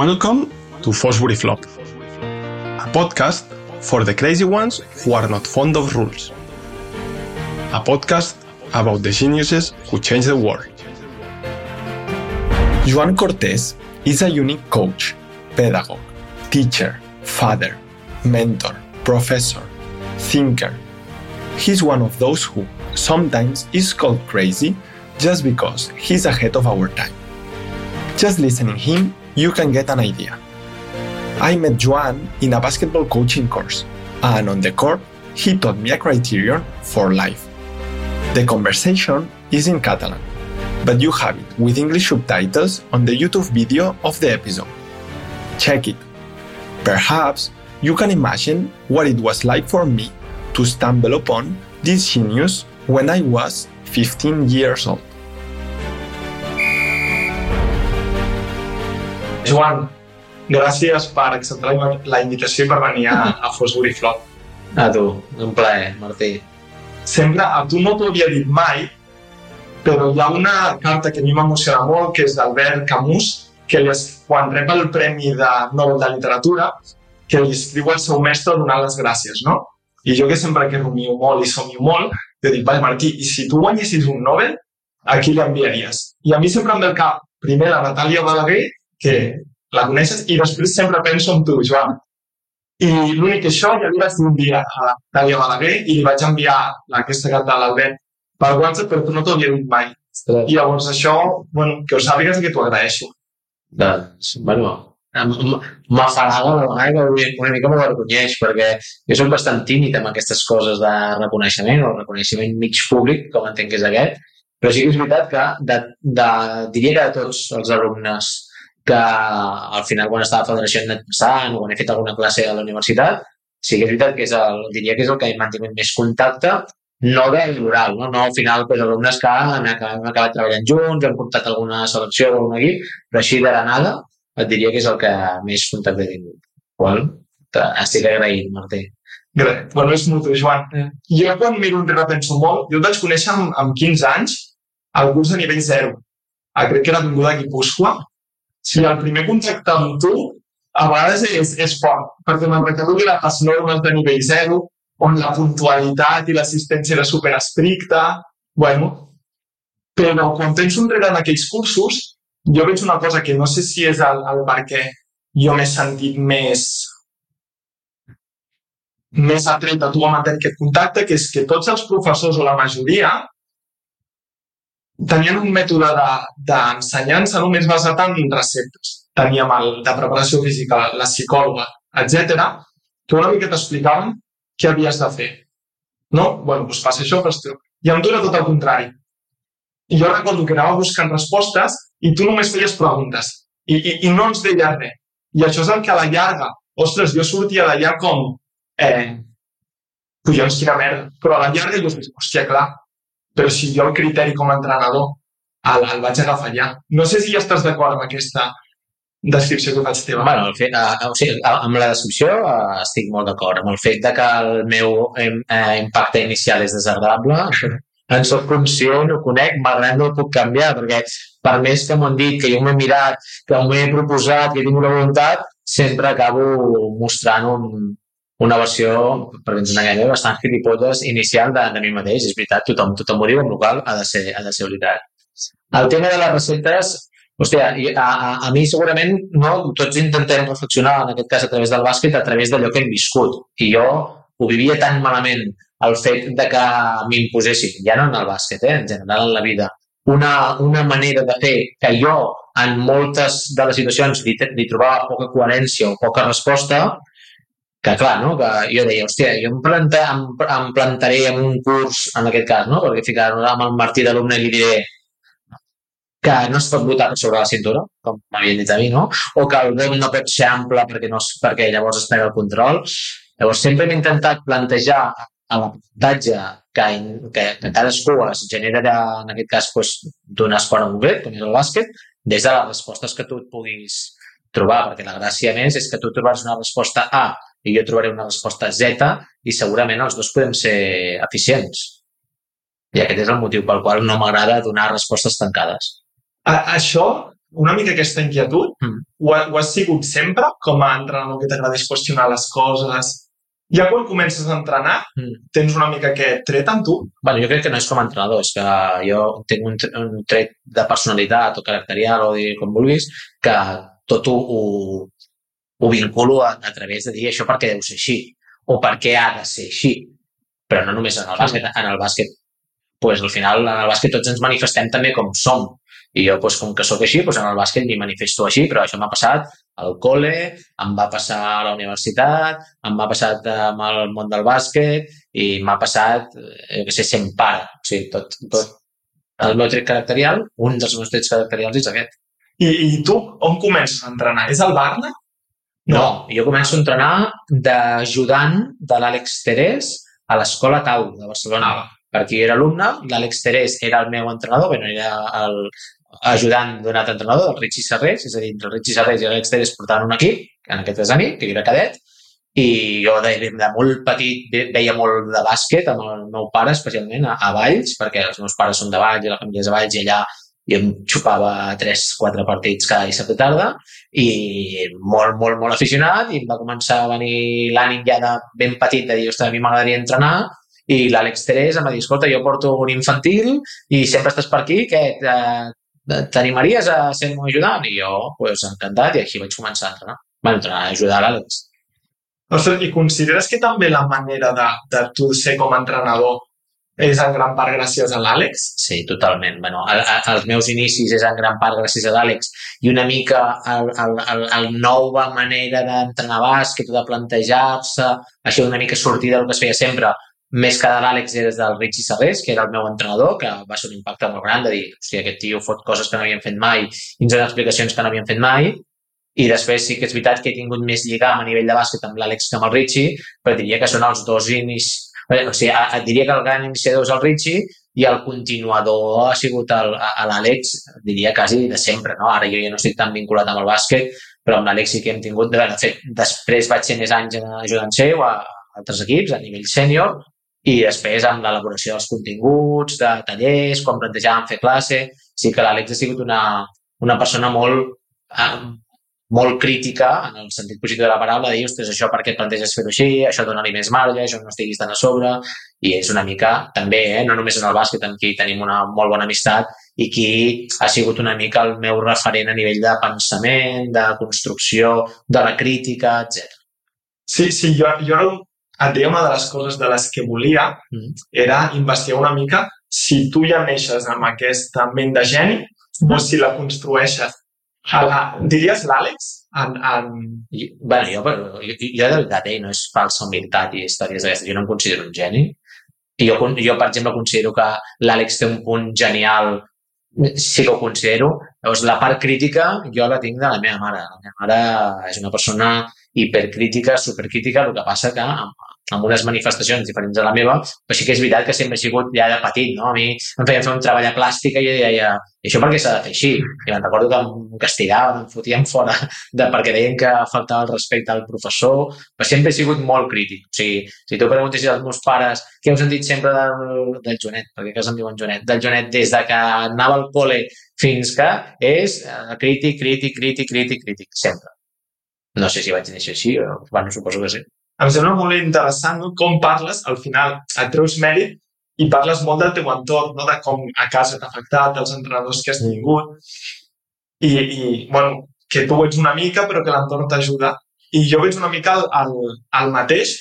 Welcome to Fosbury Flop, a podcast for the crazy ones who are not fond of rules. A podcast about the geniuses who change the world. Juan Cortés is a unique coach, pedagogue, teacher, father, mentor, professor, thinker. He's one of those who sometimes is called crazy just because he's ahead of our time. Just listening him, you can get an idea. I met Joan in a basketball coaching course, and on the court, he taught me a criterion for life. The conversation is in Catalan, but you have it with English subtitles on the YouTube video of the episode. Check it. Perhaps you can imagine what it was like for me to stumble upon this genius when I was 15 years old. Joan, gràcies per acceptar la la invitació i per venir a, a Fosbury Flop. A tu, un plaer, Martí. Sempre, a tu no t'ho havia dit mai, però hi ha una carta que a mi m'emociona molt, que és d'Albert Camus, que li, es- quan rep el Premi de Nobel de Literatura, que li escriu al seu mestre donant les gràcies, no? I jo que sempre que rumio molt i somio molt, jo dic, vale, Martí, i si tu guanyessis un Nobel, a qui l'enviaries? I a mi sempre em ve al cap, primer la Natàlia Balaguer, que la coneixes, i després sempre penso en tu, Joan. I l'únic que això ja li vaig dia a la Natàlia Balaguer i li vaig enviar aquesta carta a l'Albert per WhatsApp, però tu no t'ho havia dit mai. I llavors això, bueno, que ho sàpigues i que t'ho agraeixo. Doncs, bueno, m'afalaga una vegada que una mica m'avergonyeix perquè jo soc bastant tímid amb aquestes coses de reconeixement o reconeixement mig públic, com entenc que és aquest, però sí que és veritat que de, de, diria que de tots els alumnes que al final quan estava a Federació hem anat passant o quan he fet alguna classe a la universitat, sí que és veritat que és el, diria que és el que he mantingut més contacte, no de oral, no? no al final doncs, alumnes que han acabat, hem acabat treballant junts, hem portat alguna selecció d'algun equip, però així de la nada et diria que és el que més contacte he tingut. Qual? Estic agraït, Martí. Gra- Bueno, és mutu, Joan. Eh. Jo quan miro enrere penso molt, jo et vaig conèixer amb, amb 15 anys, al curs de nivell 0. Ah, crec que era vinguda a Guipúscoa. Sí, el primer contacte amb tu a vegades és, és fort, perquè me'n recordo que les normes de nivell 0, on la puntualitat i l'assistència era super estricta, bueno, però quan penso enrere en aquells cursos, jo veig una cosa que no sé si és el, el perquè jo m'he sentit més més atret a tu a mantenir aquest contacte, que és que tots els professors o la majoria tenien un mètode de- d'ensenyança només basat en receptes. Teníem el de preparació física, la psicòloga, etc que una mica t'explicaven què havies de fer. No? Bueno, doncs passa això, fas tu. I amb tu era tot el contrari. I jo recordo que anava buscant respostes i tu només feies preguntes. I, i, i no ens deies res. I això és el que a la llarga, ostres, jo sortia d'allà com, eh, collons, quina merda. Però a la llarga jo dic, hòstia, clar, però si jo el criteri com a entrenador el, el vaig agafar ja. No sé si ja estàs d'acord amb aquesta descripció que faig teva. Bueno, el fet, eh, o sigui, a- amb la descripció eh, estic molt d'acord. Amb el fet de que el meu eh, eh, impacte inicial és desagradable, en soc conscient, ho conec, malgrat no ho puc canviar, perquè per més que m'ho han dit, que jo m'he mirat, que m'ho he proposat, que he tingut la voluntat, sempre acabo mostrant un, una versió, perquè ens enenganyem, bastant gilipolles inicial de, de mi mateix. És veritat, tothom, tothom ho diu, amb cosa ha de ser, ha de ser veritat. El tema de les receptes, hòstia, a, a, a mi segurament no, tots intentem reflexionar, en aquest cas a través del bàsquet, a través d'allò que hem viscut. I jo ho vivia tan malament el fet de que m'imposessin, ja no en el bàsquet, eh, en general en la vida, una, una manera de fer que jo en moltes de les situacions li, li trobava poca coherència o poca resposta, que clar, no? que jo deia, hòstia, jo em, planta, em, em plantaré en un curs, en aquest cas, no? perquè ficar amb el Martí d'alumne li diré que no es pot votar sobre la cintura, com m'havien dit a mi, no? o que el veu no pot ser ample perquè, no, perquè llavors es perd el control. Llavors sempre hem intentat plantejar a l'aprenentatge que, que, que cadascú es genera, en aquest cas, doncs, d'un esport en concret, com és el bàsquet, des de les respostes que tu et puguis trobar, perquè la gràcia més és que tu trobaràs una resposta A i jo trobaré una resposta Z i segurament els dos podem ser eficients. I aquest és el motiu pel qual no m'agrada donar respostes tancades. A, això una mica aquesta inquietud, Mm. ho, ha- ho has sigut sempre com a entrenador que t'agradés qüestionar les coses? Ja quan comences a entrenar, Mm. tens una mica aquest tret en tu? Bueno, jo crec que no és com a entrenador, és que jo tinc un, un tret de personalitat o caracterial o dir com vulguis, que tot ho, ho, ho vinculo a, a través de dir això perquè deu ser així o perquè ha de ser així. Però no només en el bàsquet, en el bàsquet, pues, al final en el bàsquet tots ens manifestem també com som. I jo, pues, com que sóc així, pues, en el bàsquet m'hi manifesto així, però això m'ha passat al col·le, em va passar a la universitat, em m'ha passat amb el món del bàsquet i m'ha passat, eh, jo què sé, sent pare. O sigui, tot, tot el meu tret caracterial, un dels meus trets caracterials és aquest. I, I tu, on comences a entrenar? És al Barna? No, jo començo a entrenar d'ajudant de l'Àlex Terés a l'Escola Tau de Barcelona. Ah. perquè jo era alumne, l'Àlex Terés era el meu entrenador, bueno, era el ajudant d'un altre entrenador, el Richie Serrés, és a dir, entre el Richie Serrés i l'Àlex Terés portaven un equip, en aquest a mi, que jo era cadet, i jo de, de molt petit ve- veia molt de bàsquet amb el meu pare, especialment a, a Valls, perquè els meus pares són de Valls i la família és de Valls, i allà jo em xupava 3-4 partits cada dissabte tarda i molt, molt, molt aficionat i em va començar a venir l'ànim ja de ben petit de dir, ostres, a mi m'agradaria entrenar i l'Àlex Terés em va dir, escolta, jo porto un infantil i sempre estàs per aquí, què, te- t'animaries a ser meu ajudant? I jo, pues, encantat, i així vaig començar a entrenar. Bueno, entrenar, a ajudar l'Àlex. Ostres, I consideres que també la manera de, de tu ser com a entrenador és en gran part gràcies a l'Àlex? Sí, totalment. Bueno, el, el, els meus inicis és en gran part gràcies a l'Àlex i una mica el nova manera d'entrenar bàsquet o de plantejar-se, això una mica sortir del que es feia sempre, més que de l'Àlex era del Richie Serrés, que era el meu entrenador, que va ser un impacte molt gran de dir, sigui, aquest tio fot coses que no havien fet mai i ens dona explicacions que no havien fet mai, i després sí que és veritat que he tingut més lligam a nivell de bàsquet amb l'Àlex que amb el Richie, però diria que són els dos inicis... Bé, O sigui, a- et diria que el gran iniciador és el Richie i el continuador ha sigut a a l'Àlex, diria quasi de sempre, no? Ara jo ja no estic tan vinculat amb el bàsquet, però amb l'Àlex sí que hem tingut... De fet, després vaig ser més anys ajudant seu a altres equips, a nivell sènior, i després amb l'elaboració dels continguts, de tallers, com plantejàvem fer classe, sí que l'Àlex ha sigut una, una persona molt, eh, molt crítica, en el sentit positiu de la paraula, de dir, ostres, això per què et planteges fer-ho així, això dona-li més marge, això no estiguis tan a sobre, i és una mica, també, eh, no només en el bàsquet, amb qui tenim una molt bona amistat, i qui ha sigut una mica el meu referent a nivell de pensament, de construcció, de la crítica, etc. Sí, sí, jo, jo et deia una de les coses de les que volia Mm. era investigar una mica si tu ja neixes amb aquesta ment de geni o si la construeixes. A la, diries l'Àlex? En, en... Bueno, jo, jo, jo de veritat, eh, no és falsa humilitat i històries d'aquestes, jo no em considero un geni. I jo, jo, per exemple, considero que l'Àlex té un punt genial, sí que ho considero. Llavors, la part crítica jo la tinc de la meva mare. La meva mare és una persona hipercrítica, supercrítica, el que passa que amb, amb unes manifestacions diferents de la meva, però sí que és veritat que sempre he sigut ja de petit, no? A mi em feien fer un treball a plàstica i jo deia, "I això per què s'ha de fer així? I me'n recordo que em castigaven, em fotien fora de, perquè deien que faltava el respecte al professor, però sempre he sigut molt crític. O sigui, si tu preguntessis als meus pares què heu sentit sempre del, del Joanet, perquè que se'n diuen Joanet, del Joanet des de que anava al col·le fins que és eh, crític, crític, crític, crític, crític, sempre. No sé si vaig néixer així, o, bueno, suposo que sí. Em sembla molt interessant no? com parles, al final et treus mèrit i parles molt del teu entorn, no? de com a casa t'ha afectat, els entrenadors que has tingut i, i bueno, que tu ets una mica però que l'entorn t'ajuda. I jo veig una mica el, el, el mateix.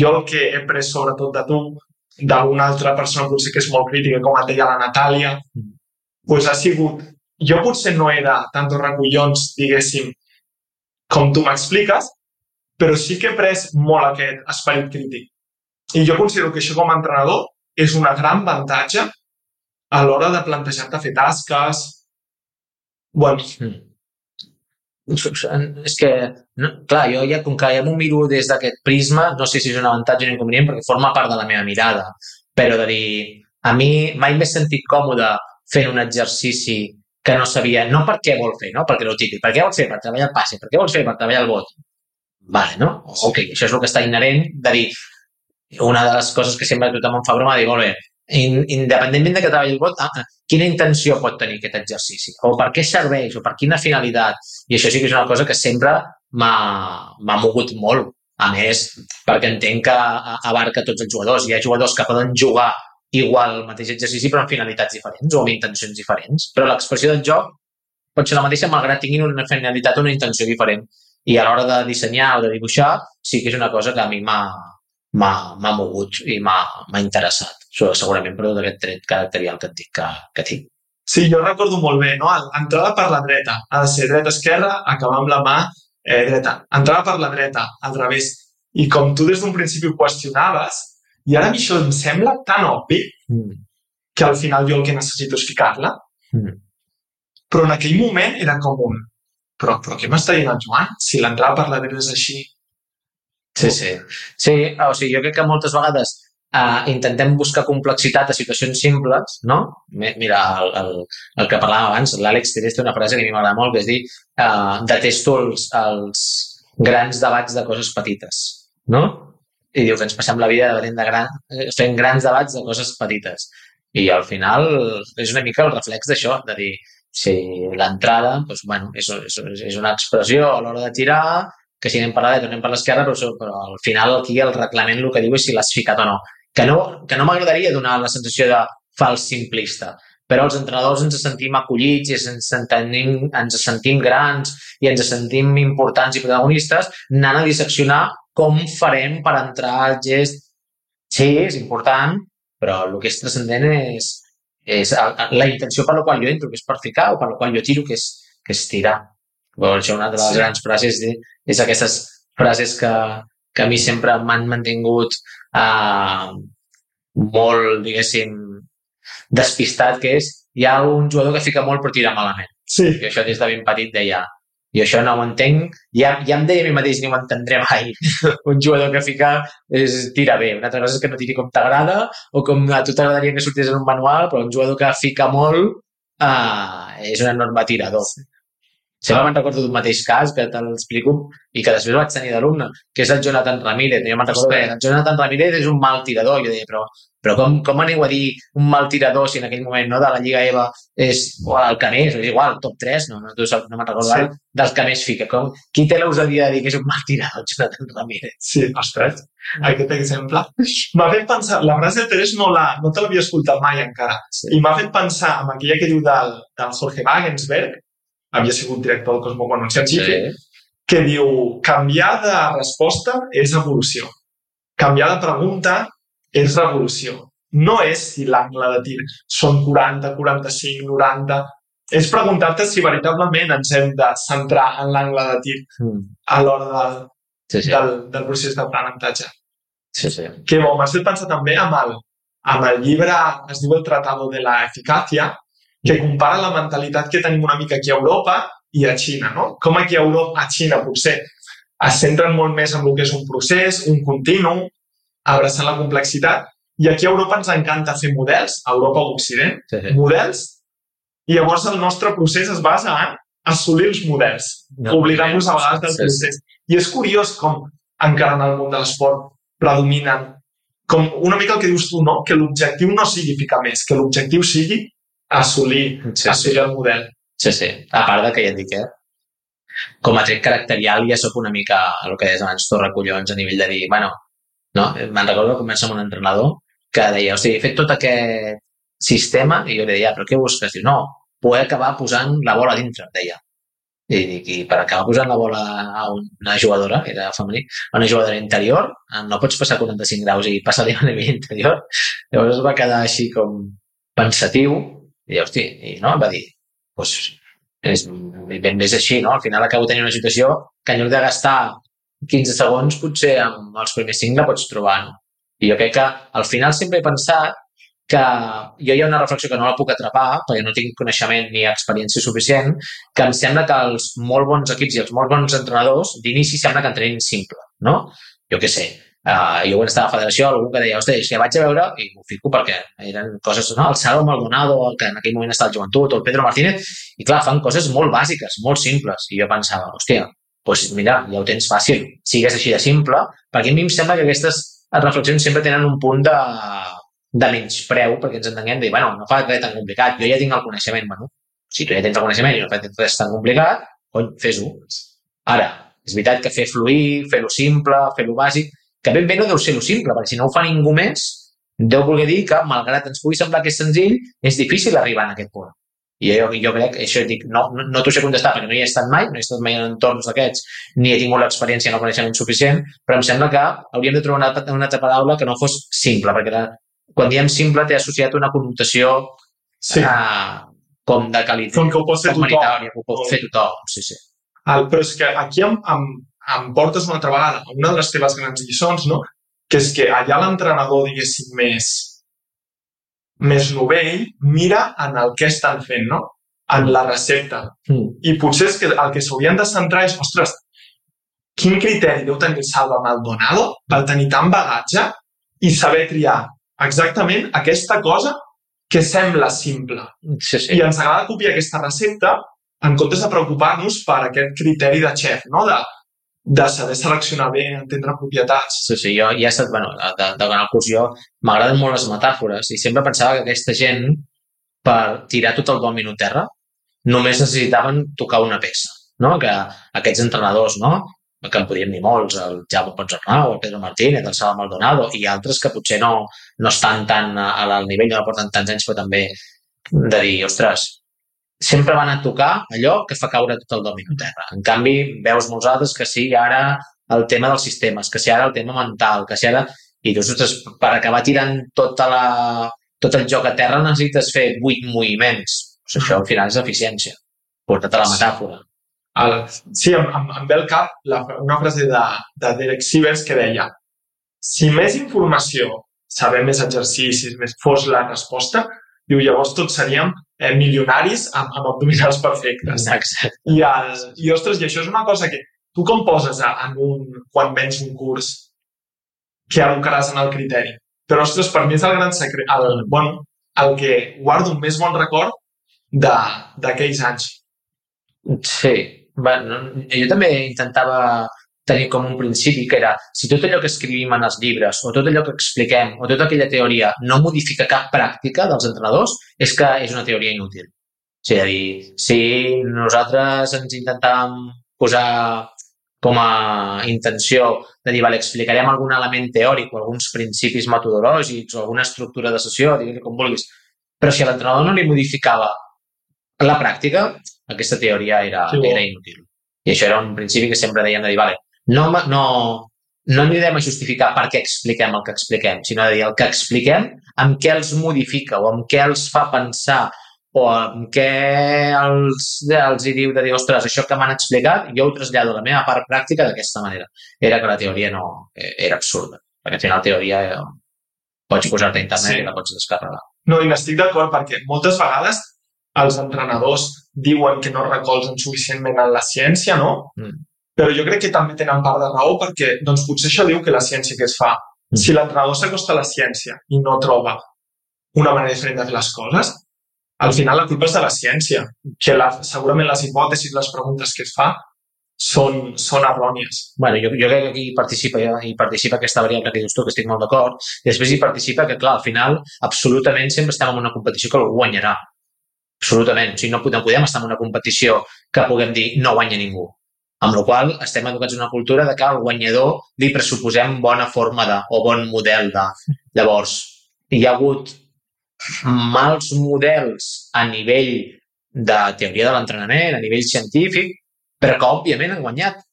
Jo el que he pres sobretot de tu, d'alguna altra persona potser que és molt crítica, com et deia la Natàlia, Mm. pues ha sigut... Jo potser no era tantos recollons, diguéssim, com tu m'expliques, però sí que he pres molt aquest esperit crític. I jo considero que això com a entrenador és una gran avantatge a l'hora de plantejar-te fer tasques. Bueno, Mm. És que, no, clar, jo ja, com que ja m'ho miro des d'aquest prisma, no sé si és un avantatge o un inconvenient, perquè forma part de la meva mirada. Però de dir, a mi mai m'he sentit còmode fent un exercici que no sabia, no per què vol fer, no? perquè ho típic, per què vol fer? Per treballar el passe, per què vol fer? Per treballar el vot. Vale, no? Ok, això és el que està inherent de dir, una de les coses que sempre tothom em fa broma, dir, molt bé, in, independentment de que treballi el vot, ah, ah, quina intenció pot tenir aquest exercici? O per què serveix? O per quina finalitat? I això sí que és una cosa que sempre m'ha mogut molt. A més, perquè entenc que abarca tots els jugadors. Hi ha jugadors que poden jugar igual el mateix exercici però amb finalitats diferents o amb intencions diferents. Però l'expressió del joc pot ser la mateixa malgrat tinguin una finalitat o una intenció diferent. I a l'hora de dissenyar o de dibuixar sí que és una cosa que a mi m'ha mogut i m'ha interessat. Segurament per tot aquest tret caracterial que et dic que, que tinc. Sí, jo recordo molt bé, no? Entrada per la dreta, ha de ser dreta-esquerra, acabar amb la mà eh, dreta. Entrava per la dreta, al revés. I com tu des d'un principi ho qüestionaves, i ara a mi això em sembla tan obvi mm. que al final jo el que necessito és ficar-la. Mm. Però en aquell moment era com un... Però, però què m'està dient el Joan? Si l'entrada per la dreta és així... Sí, sí. Sí, o sigui, jo crec que moltes vegades uh, intentem buscar complexitat a situacions simples, no? Mira, el, el, el que parlàvem abans, l'Àlex té una frase que a mi m'agrada molt, que és dir, uh, detesto els, els grans debats de coses petites, no? I diu que ens passem la vida de gran, fent grans debats de coses petites. I al final és una mica el reflex d'això, de dir, si l'entrada, doncs, bueno, és, és, és una expressió a l'hora de tirar, que si anem per la dreta anem per l'esquerra, però, però al final aquí el reglament el que diu és si l'has ficat o no que no, que no m'agradaria donar la sensació de fals simplista, però els entrenadors ens sentim acollits i ens sentim, ens sentim grans i ens sentim importants i protagonistes anant a disseccionar com farem per entrar al gest. Sí, és important, però el que és transcendent és, és la intenció per la qual jo entro, que és per ficar, o per la qual jo tiro, que és, que és tirar. Llavors, això una de les sí. grans frases és aquestes frases que, que a mi sempre m'han mantingut uh, molt, diguéssim, despistat, que és hi ha un jugador que fica molt però tira malament. Sí. I això des de ben petit deia i això no ho entenc, ja, ja em deia a mi mateix ni ho entendré mai. un jugador que fica és, tira bé. Una altra cosa és que no tiri com t'agrada o com a tu t'agradaria que sortís en un manual, però un jugador que fica molt uh, és un enorme tirador. Sí. Sempre me'n recordo d'un mateix cas que te l'explico i que després vaig tenir d'alumne, que és el Jonathan Ramírez. Jo me'n recordo que el Jonathan Ramírez és un mal tirador. Jo deia, però, però com, com aneu a dir un mal tirador si en aquell moment no, de la Lliga EVA és el que més, és igual, top 3, no, no, no me'n recordo sí. dels que més fica. Com, qui té l'usadia de dir que és un mal tirador, Jonathan Ramírez? Sí, ostres, aquest exemple. M'ha fet pensar, la frase de Teres no, la, no te l'havia escoltat mai encara, sí. i m'ha fet pensar en aquella que diu del, del Jorge Wagensberg, havia sigut director del Cosmogon Científic, sí. que diu canviar de resposta és evolució. Canviar de pregunta és revolució. No és si l'angle de tir són 40, 45, 90... És preguntar-te si veritablement ens hem de centrar en l'angle de tir mm. a l'hora del, sí, sí. del, del procés d'aprenentatge. Sí, sí. Que bo, m'has fet pensar també amb el, amb el llibre, es diu El Tratado de la Eficacia, que compara la mentalitat que tenim una mica aquí a Europa i a Xina, no? Com aquí a Europa, a Xina potser es centren molt més en el que és un procés, un continu, abraçant la complexitat, i aquí a Europa ens encanta fer models, a Europa o Occident, sí, sí. models, i llavors el nostre procés es basa en assolir els models, no, oblidant-nos a vegades del procés. Sí. I és curiós com encara en el món de l'esport predominen com una mica el que dius tu, no? que l'objectiu no sigui ficar més, que l'objectiu sigui assolir, sí, assolir sí. el model. Sí, sí. A part de que ja et dic, eh? Com a tret caracterial ja sóc una mica el que deies abans, torrecollons a nivell de dir, bueno, no? Me'n recordo que comença amb un entrenador que deia, o sigui, he fet tot aquest sistema i jo li deia, però què busques? Diu, no, poder acabar posant la bola dintre, deia. I dic, i per acabar posant la bola a una jugadora, que era femení, a una jugadora interior, no pots passar 45 graus i passar-li a nivell interior. Llavors es va quedar així com pensatiu i, hosti, i no, va dir, doncs, és, ben bé és així, no? Al final acabo tenint una situació que en lloc de gastar 15 segons, potser amb els primers 5 la pots trobar, no? I jo crec que al final sempre he pensat que jo hi ha una reflexió que no la puc atrapar perquè no tinc coneixement ni experiència suficient, que em sembla que els molt bons equips i els molt bons entrenadors d'inici sembla que entrenin simple, no? Jo què sé, Uh, jo quan estava a la federació, algú que deia, ostres, que vaig a veure, i m'ho fico perquè eren coses, no? el Salvo Maldonado, el que en aquell moment estava al joventut, o el Pedro Martínez, i clar, fan coses molt bàsiques, molt simples, i jo pensava, hòstia, doncs mira, ja ho tens fàcil, sigues així de simple, perquè a mi em sembla que aquestes reflexions sempre tenen un punt de, de menyspreu, perquè ens entenguem, de dir, bueno, no fa res tan complicat, jo ja tinc el coneixement, bueno, si tu ja tens el coneixement i no fa res tan complicat, cony, fes-ho. Ara, és veritat que fer fluir, fer-ho simple, fer-ho bàsic, que ben bé no deu ser lo simple, perquè si no ho fa ningú més, deu voler dir que, malgrat ens pugui semblar que és senzill, és difícil arribar a aquest punt. I jo, jo crec, això dic, no, no, no t'ho sé contestar perquè no hi he estat mai, no he estat mai en entorns d'aquests, ni he tingut l'experiència, no coneixement suficient, però em sembla que hauríem de trobar una, una altra paraula que no fos simple, perquè la, quan diem simple té associat una connotació Sí. eh, com de qualitat, Com que ho pot fer tothom. que ho pot fer tothom, sí, sí. El, però és que aquí em, em, em portes una altra vegada a una de les teves grans lliçons, no? que és que allà l'entrenador, diguéssim, més, més novell, mira en el que estan fent, no? en la recepta. Mm. I potser és que el que s'haurien de centrar és, ostres, quin criteri deu tenir Salva Maldonado per tenir tant bagatge i saber triar exactament aquesta cosa que sembla simple. Sí, sí. I ens agrada copiar aquesta recepta en comptes de preocupar-nos per aquest criteri de xef, no? de, de saber seleccionar bé, entendre propietats. Sí, sí, jo ja he estat, bueno, de, de, de el curs jo, m'agraden molt les metàfores i sempre pensava que aquesta gent, per tirar tot el domino a terra, només necessitaven tocar una peça, no? Que aquests entrenadors, no? que en podríem dir molts, el Jaume Ponsarnau, el Pedro Martínez, el Salva Maldonado i altres que potser no, no estan tan al nivell, no porten tants anys, però també de dir, ostres, sempre van a tocar allò que fa caure tot el domino a terra. En canvi, veus molts altres que sí, ara el tema dels sistemes, que si ara el tema mental, que si ara... I dius, ostres, per acabar tirant tota la, tot el joc a terra necessites fer vuit moviments. Pues això al final és eficiència. Porta't a la metàfora. El, sí, em, em, em ve al cap la, una frase de, de Derek Sivers que deia si més informació, saber més exercicis, més fos la resposta, diu, llavors tots seríem eh, milionaris amb, amb abdominals perfectes. Exacte. I, el, I, ostres, i això és una cosa que tu com poses a- en un, quan vens un curs que abocaràs en el criteri? Però, ostres, per mi és el gran secret, el, bueno, el que guardo un més bon record d'aquells anys. Sí. Bueno, jo també intentava tenir com un principi que era si tot allò que escrivim en els llibres o tot allò que expliquem o tota aquella teoria no modifica cap pràctica dels entrenadors és que és una teoria inútil. O sigui, a dir, si nosaltres ens intentàvem posar com a intenció de dir, vale, explicarem algun element teòric o alguns principis metodològics o alguna estructura de sessió, digue com vulguis, però si a l'entrenador no li modificava la pràctica, aquesta teoria era, Sí, era inútil. I això era un principi que sempre dèiem de dir, vale, no, no, no anirem a justificar per què expliquem el que expliquem, sinó de dir el que expliquem, amb què els modifica o amb què els fa pensar o amb què els, els hi diu de dir, ostres, això que m'han explicat, jo ho trasllado a la meva part pràctica d'aquesta manera. Era que la teoria no... eh, era absurda. Perquè al final la teoria eh, pots posar-te a internet Sí. i la pots descarregar. No, i n'estic d'acord perquè moltes vegades els entrenadors diuen que no recolzen suficientment en la ciència, no? Mm. Però jo crec que també tenen part de raó perquè doncs, potser això diu que la ciència que es fa. Mm. Si l'entrenador s'acosta a la ciència i no troba una manera diferent de fer les coses, al final la culpa és de la ciència, que la, segurament les hipòtesis, les preguntes que es fa són, són errònies. bueno, jo, jo crec que aquí participa, hi participa aquesta variable que dius tu, que estic molt d'acord, i després hi participa que, clar, al final, absolutament sempre estem en una competició que algú guanyarà. Absolutament. O sigui, no, no podem estar en una competició que puguem dir no guanya ningú. Amb la qual estem educats en una cultura de que al guanyador li pressuposem bona forma de, o bon model de. Llavors, hi ha hagut mals models a nivell de teoria de l'entrenament, a nivell científic, però que òbviament han guanyat.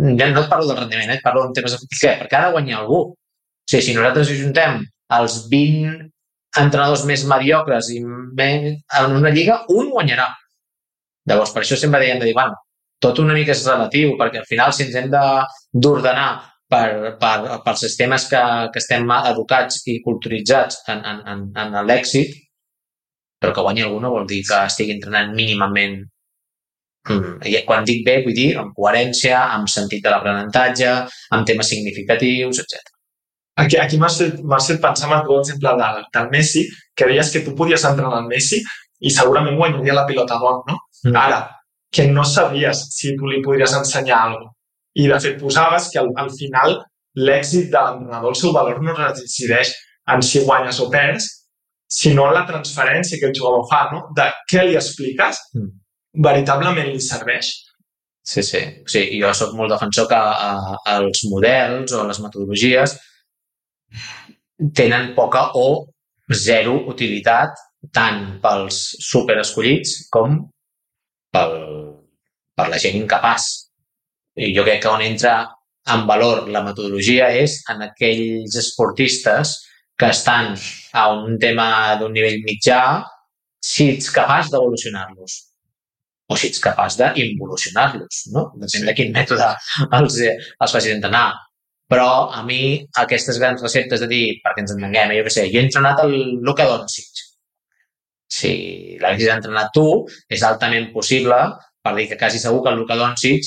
Ja no et parlo del rendiment, eh? et parlo en temes de què? Perquè ha de guanyar algú. O sigui, si nosaltres ajuntem els 20 entrenadors més mediocres i en una lliga, un guanyarà. Llavors, per això sempre deien de dir, bueno, tot una mica és relatiu, perquè al final si ens hem de- d'ordenar per, per, pels sistemes que, que estem educats i culturitzats en, en, en, en l'èxit, però que guanyi algú no vol dir que estigui entrenant mínimament Mm, i quan dic bé, vull dir amb coherència, amb sentit de l'aprenentatge, amb temes significatius, etc. Aquí, aquí m'has fet, fet pensar en el teu exemple del, del Messi, que deies que tu podies entrenar el Messi i segurament guanyaria la pilota d'or, no? Mm. Ara, que no sabies si tu li podries ensenyar alguna cosa. I, de fet, posaves que al, al final l'èxit de l'entrenador, el seu valor no resideix en si guanyes o perds, sinó en la transferència que el jugador fa, no? De què li expliques, Mm. veritablement li serveix. Sí, sí. sí jo sóc molt defensor que a, els models o les metodologies tenen poca o zero utilitat tant pels superescollits com pel, per la gent incapaç. I jo crec que on entra en valor la metodologia és en aquells esportistes que estan a un tema d'un nivell mitjà si ets capaç d'evolucionar-los o si ets capaç d'involucionar-los, no? Depèn Sí. de quin mètode els, els facis entrenar. Però a mi aquestes grans receptes de dir, perquè ens entenguem, jo què sé, jo he entrenat el Luka Doncic. Si l'haguessis entrenat tu, és altament possible per dir que quasi segur que el Luka Doncic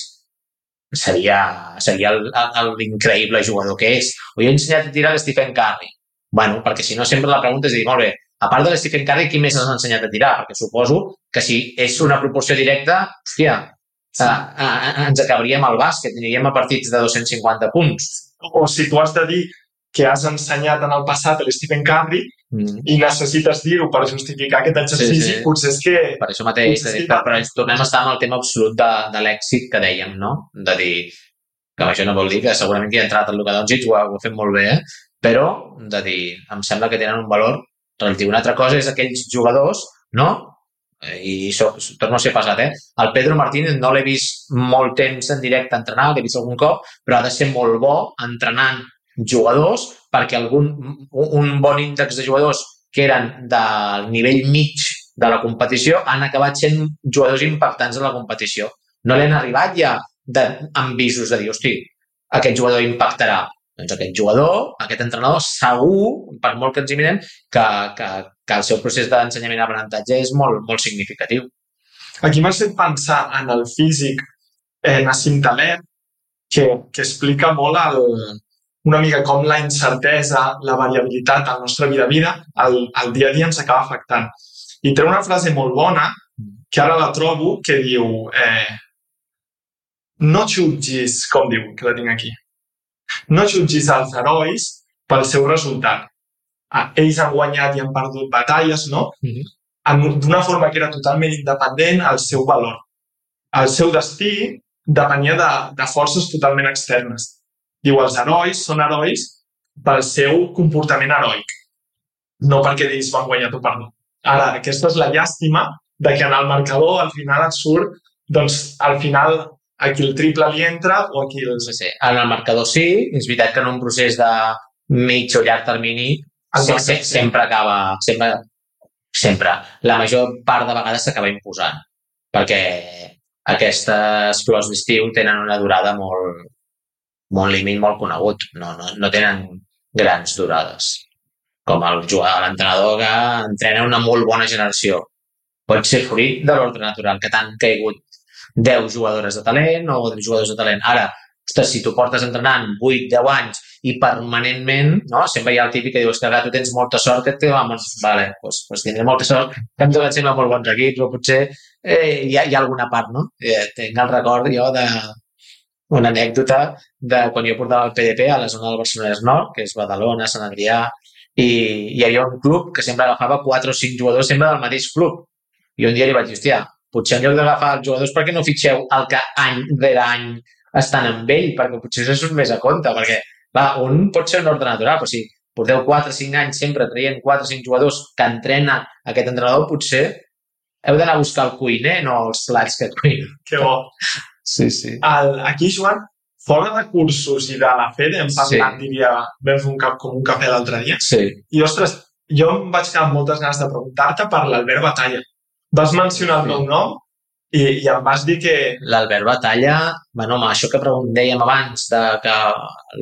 seria, seria l'increïble jugador que és. O jo he ensenyat a tirar a Stephen Curry. Bueno, perquè si no sempre la pregunta és dir, molt bé, a part de Stephen Curry, qui més has ensenyat a tirar? Perquè suposo que si és una proporció directa, hòstia, sí. ens acabaríem al bàsquet, aniríem a partits de 250 punts. O si tu has de dir que has ensenyat en el passat a l'Stephen Curry Mm. i necessites dir-ho per justificar aquest exercici, Sí, sí. potser és que... Per això mateix, de dir, sí, però, tornem a estar amb el tema absolut de, de l'èxit que dèiem, no? De dir, que això no vol dir que segurament qui ha entrat al Luka Doncic ho ha, ho ha fet molt bé, eh? però de dir, em sembla que tenen un valor relatiu. Una altra cosa és aquells jugadors, no? Eh, I so, torno a ser passat, eh? El Pedro Martínez no l'he vist molt temps en directe entrenar, l'he vist algun cop, però ha de ser molt bo entrenant jugadors perquè algun, un bon índex de jugadors que eren del nivell mig de la competició han acabat sent jugadors impactants de la competició. No li han arribat ja de, amb visos de dir, hosti, aquest jugador impactarà. Doncs aquest jugador, aquest entrenador, segur, per molt que ens hi mirem, que, que, que el seu procés d'ensenyament i aprenentatge és molt, molt significatiu. Aquí m'has fet pensar en el físic eh, Nassim Taleb, que, que explica molt el, una mica com la incertesa, la variabilitat a la nostra vida a vida, el, el dia a dia ens acaba afectant. I té una frase molt bona, que ara la trobo, que diu eh, no jutgis, com diu, que la tinc aquí, no jutgis els herois pel seu resultat. Ells han guanyat i han perdut batalles, no? Mhm. en- d'una forma que era totalment independent al seu valor. El seu destí depenia de, de forces totalment externes. Diu, els herois són herois pel seu comportament heroic, no perquè ells van guanyar o perdut. Ara, aquesta és la llàstima de que en el marcador al final et surt, doncs al final aquí el triple li entra o aquí el... Sí, sí. En el marcador sí, és veritat que en un procés de mig o llarg termini marcador, se, sempre acaba, sempre, sempre, la major part de vegades s'acaba imposant, perquè aquestes flors d'estiu tenen una durada molt, molt límit, molt conegut, no, no, no tenen grans durades, com el jugador, l'entrenador que entrena una molt bona generació. Pot ser fruit de l'ordre natural, que t'han caigut 10 jugadores de talent o 10 jugadors de talent. Ara, ostres, si tu portes entrenant 8, 10 anys i permanentment, no? sempre hi ha el típic que dius que tu tens molta sort que et molt... Vale, doncs, doncs tindré molta sort que em tocat sempre molt bons equips, o potser eh, hi, ha, hi ha alguna part, no? Eh, tinc el record jo de una anècdota de quan jo portava el PDP a la zona del Barcelonès Nord, que és Badalona, Sant Adrià, i hi havia un club que sempre agafava 4 o 5 jugadors sempre del mateix club. I un dia li vaig dir, hòstia, potser en lloc d'agafar els jugadors, per què no fitxeu el que any rere any estan amb ell? Perquè potser això surt més a compte, perquè clar, un pot ser un ordre natural, però si porteu 4 o 5 anys sempre traient 4 o 5 jugadors que entrena aquest entrenador, potser heu d'anar a buscar el cuiner, no els plats que cuina. Que bo. Sí, sí. El, aquí, Joan, fora de cursos i de la FED, hem parlat, Sí. diria, vam fer un cap, com un cafè l'altre dia, Sí. i, ostres, jo em vaig quedar amb moltes ganes de preguntar-te per l'Albert Batalla. Vas mencionar el Sí. meu nom i, i em vas dir que... L'Albert Batalla, bueno, home, això que dèiem abans, de que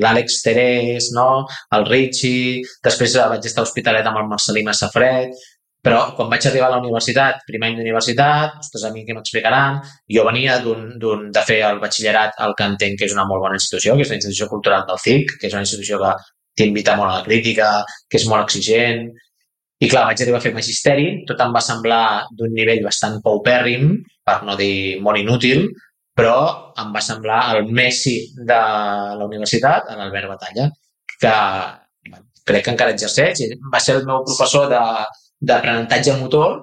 l'Àlex Terés, no? el Richie, després vaig estar a Hospitalet amb el Marcelí Massafred, però quan vaig arribar a la universitat, primer any d'universitat, ostres, a mi què m'explicaran? Jo venia d'un d'un- de fer el batxillerat al que entenc que és una molt bona institució, que és la institució cultural del CIC, que és una institució que t'invita molt a la crítica, que és molt exigent, i clar, vaig arribar a fer magisteri, tot em va semblar d'un nivell bastant paupèrrim, per no dir molt inútil, però em va semblar el Messi de la universitat, Albert Batalla, que crec que encara exerceix, va ser el meu professor de- d'aprenentatge motor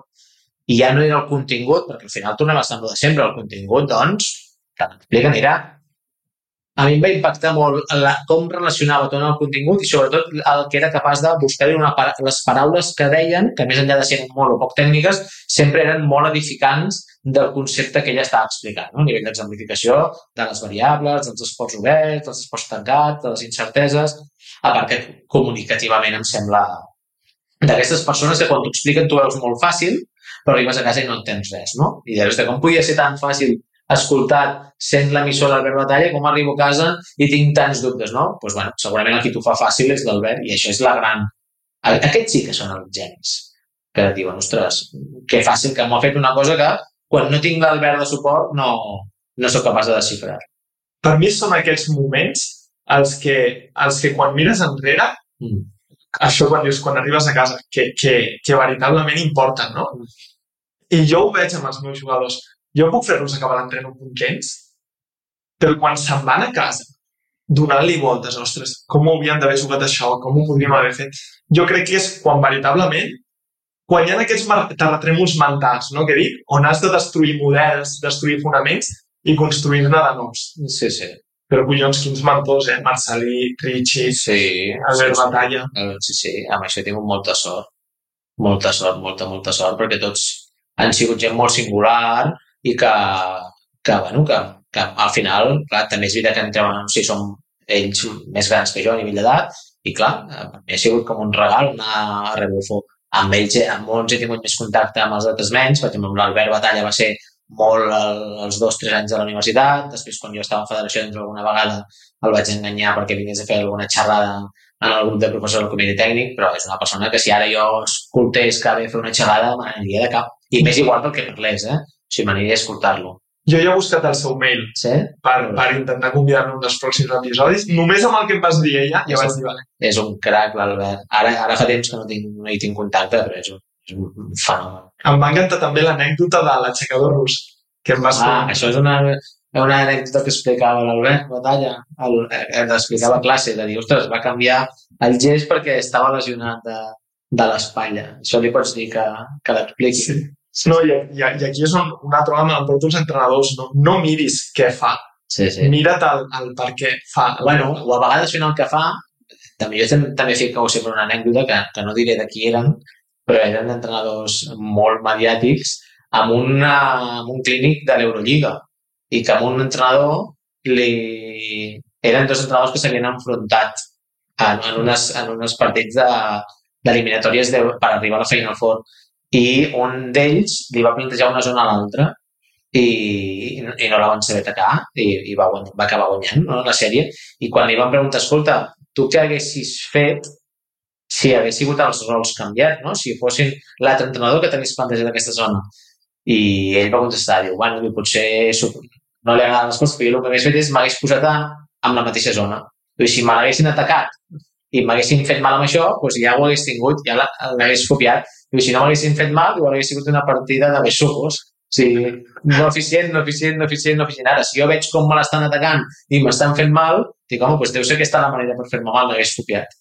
i ja no era el contingut, perquè al final tornem a estar de sempre, el contingut, doncs, te l'expliquen, era a mi em va impactar molt la, com relacionava tot el contingut i sobretot el que era capaç de buscar una, para- les paraules que deien, que més enllà de ser molt o poc tècniques, sempre eren molt edificants del concepte que ella estava explicant, no? a nivell d'exemplificació de les variables, dels esports oberts, dels esports tancats, de les incerteses, a part que comunicativament em sembla d'aquestes persones que quan t'ho expliquen tu veus molt fàcil, però arribes a casa i no entens res, no? I dius, "Hosta, com podia ser tan fàcil escoltat sent l'emissora d'Albert Batalla, com arribo a casa i tinc tants dubtes, no? Doncs, pues, bueno, segurament el qui t'ho fa fàcil és l'Albert i això és la gran... Aquests sí que són els genis que diuen, ostres, que fàcil que m'ha fet una cosa que quan no tinc l'Albert de suport no, no sóc capaç de desxifrar. Per mi són aquests moments els que, els que quan mires enrere, Mm. Això quan dius, quan arribes a casa, que, que, que veritablement importen, no? I jo ho veig amb els meus jugadors. Jo puc fer-los acabar l'entrenament puntents, però quan se'n van a casa, donant-li voltes, ostres, com ho havíem d'haver jugat això, com ho podríem haver fet. Jo crec que és quan veritablement, quan hi ha aquests terratrèmols mentals, no, que dic, on has de destruir models, destruir fonaments i construir-ne de nous. Sí, sí. Però collons, quins mentors, eh? Marcelí, Richie, Sí, Albert sí. Batalla. Eh, Sí, sí, amb això he tingut molta sort. Molta sort, molta, molta sort, perquè tots han sigut gent molt singular i que, que, bueno, que, que al final, clar, també és veritat que entreuen, no sé, som ells més grans que jo a nivell d'edat, i clar, eh, per mi ha sigut com un regal anar a Rebufo. Amb ells, eh, amb molts he tingut més contacte, amb els altres menys, per exemple, amb l'Albert Batalla va ser molt el, els dos, tres anys de la universitat, després quan jo estava en federació doncs alguna vegada el vaig enganyar perquè vingués a fer alguna xerrada en el grup de professors del comitè tècnic, però és una persona que si ara jo escoltés que ve a fer una xerrada m'aniria de cap. I més igual pel que parlés, eh? O sigui, m'aniria a escoltar-lo. Jo ja he buscat el seu mail Sí? per, per intentar convidar-lo un dels pròxims episodis. Només amb el que em vas dir ella, ja vaig dir, vale. És un crac, l'Albert. Ara, ara fa temps que no, tinc, no hi tinc contacte, però és un, un fenomen. Em va encantar també l'anècdota de l'aixecador rus, que em vas Ah, fer. això és una, una anècdota que explicava l'Albert Batalla, el, eh, explicava a classe, de dir, ostres, va canviar el gest perquè estava lesionat de, de l'espatlla. Això li pots dir que, que l'expliqui. Sí. No, i, i, i aquí és on una altra vegada m'emporto els entrenadors. No, no miris què fa, Sí, sí. mira't el, el per què fa. Bueno, o a vegades fent el que fa, també jo tam- també fico sempre una anècdota que, que no diré de qui eren, però eren entrenadors molt mediàtics amb, una, amb un clínic de l'Eurolliga i que amb un entrenador li... eren dos entrenadors que s'havien enfrontat en, en, unes, en uns partits de- d'eliminatòries de, per arribar a la Final Four. I un d'ells li va plantejar una zona a l'altra i, i no la van saber atacar i, i va, va acabar guanyant no, la sèrie. I quan li van preguntar, escolta, tu què haguessis fet si hagués sigut els rols canviats, no? si fossin l'altre entrenador que t'hagués plantejat aquesta zona i ell va contestar, diu, bueno, diu, potser no li agrada les coses, però jo el que hagués fet és m'hagués posat a, en la mateixa zona. Diu, si me l'haguessin atacat i m'haguessin fet mal amb això, doncs ja ho hagués tingut, ja l'hagués copiat. Diu, si no m'haguessin fet mal, diu, hauria sigut una partida de besugos. Sigui, no eficient, no eficient, no eficient, no eficient. Ara, si jo veig com me l'estan atacant i m'estan fent mal, dic, home, doncs deu ser aquesta la manera per fer-me mal, l'hagués copiat.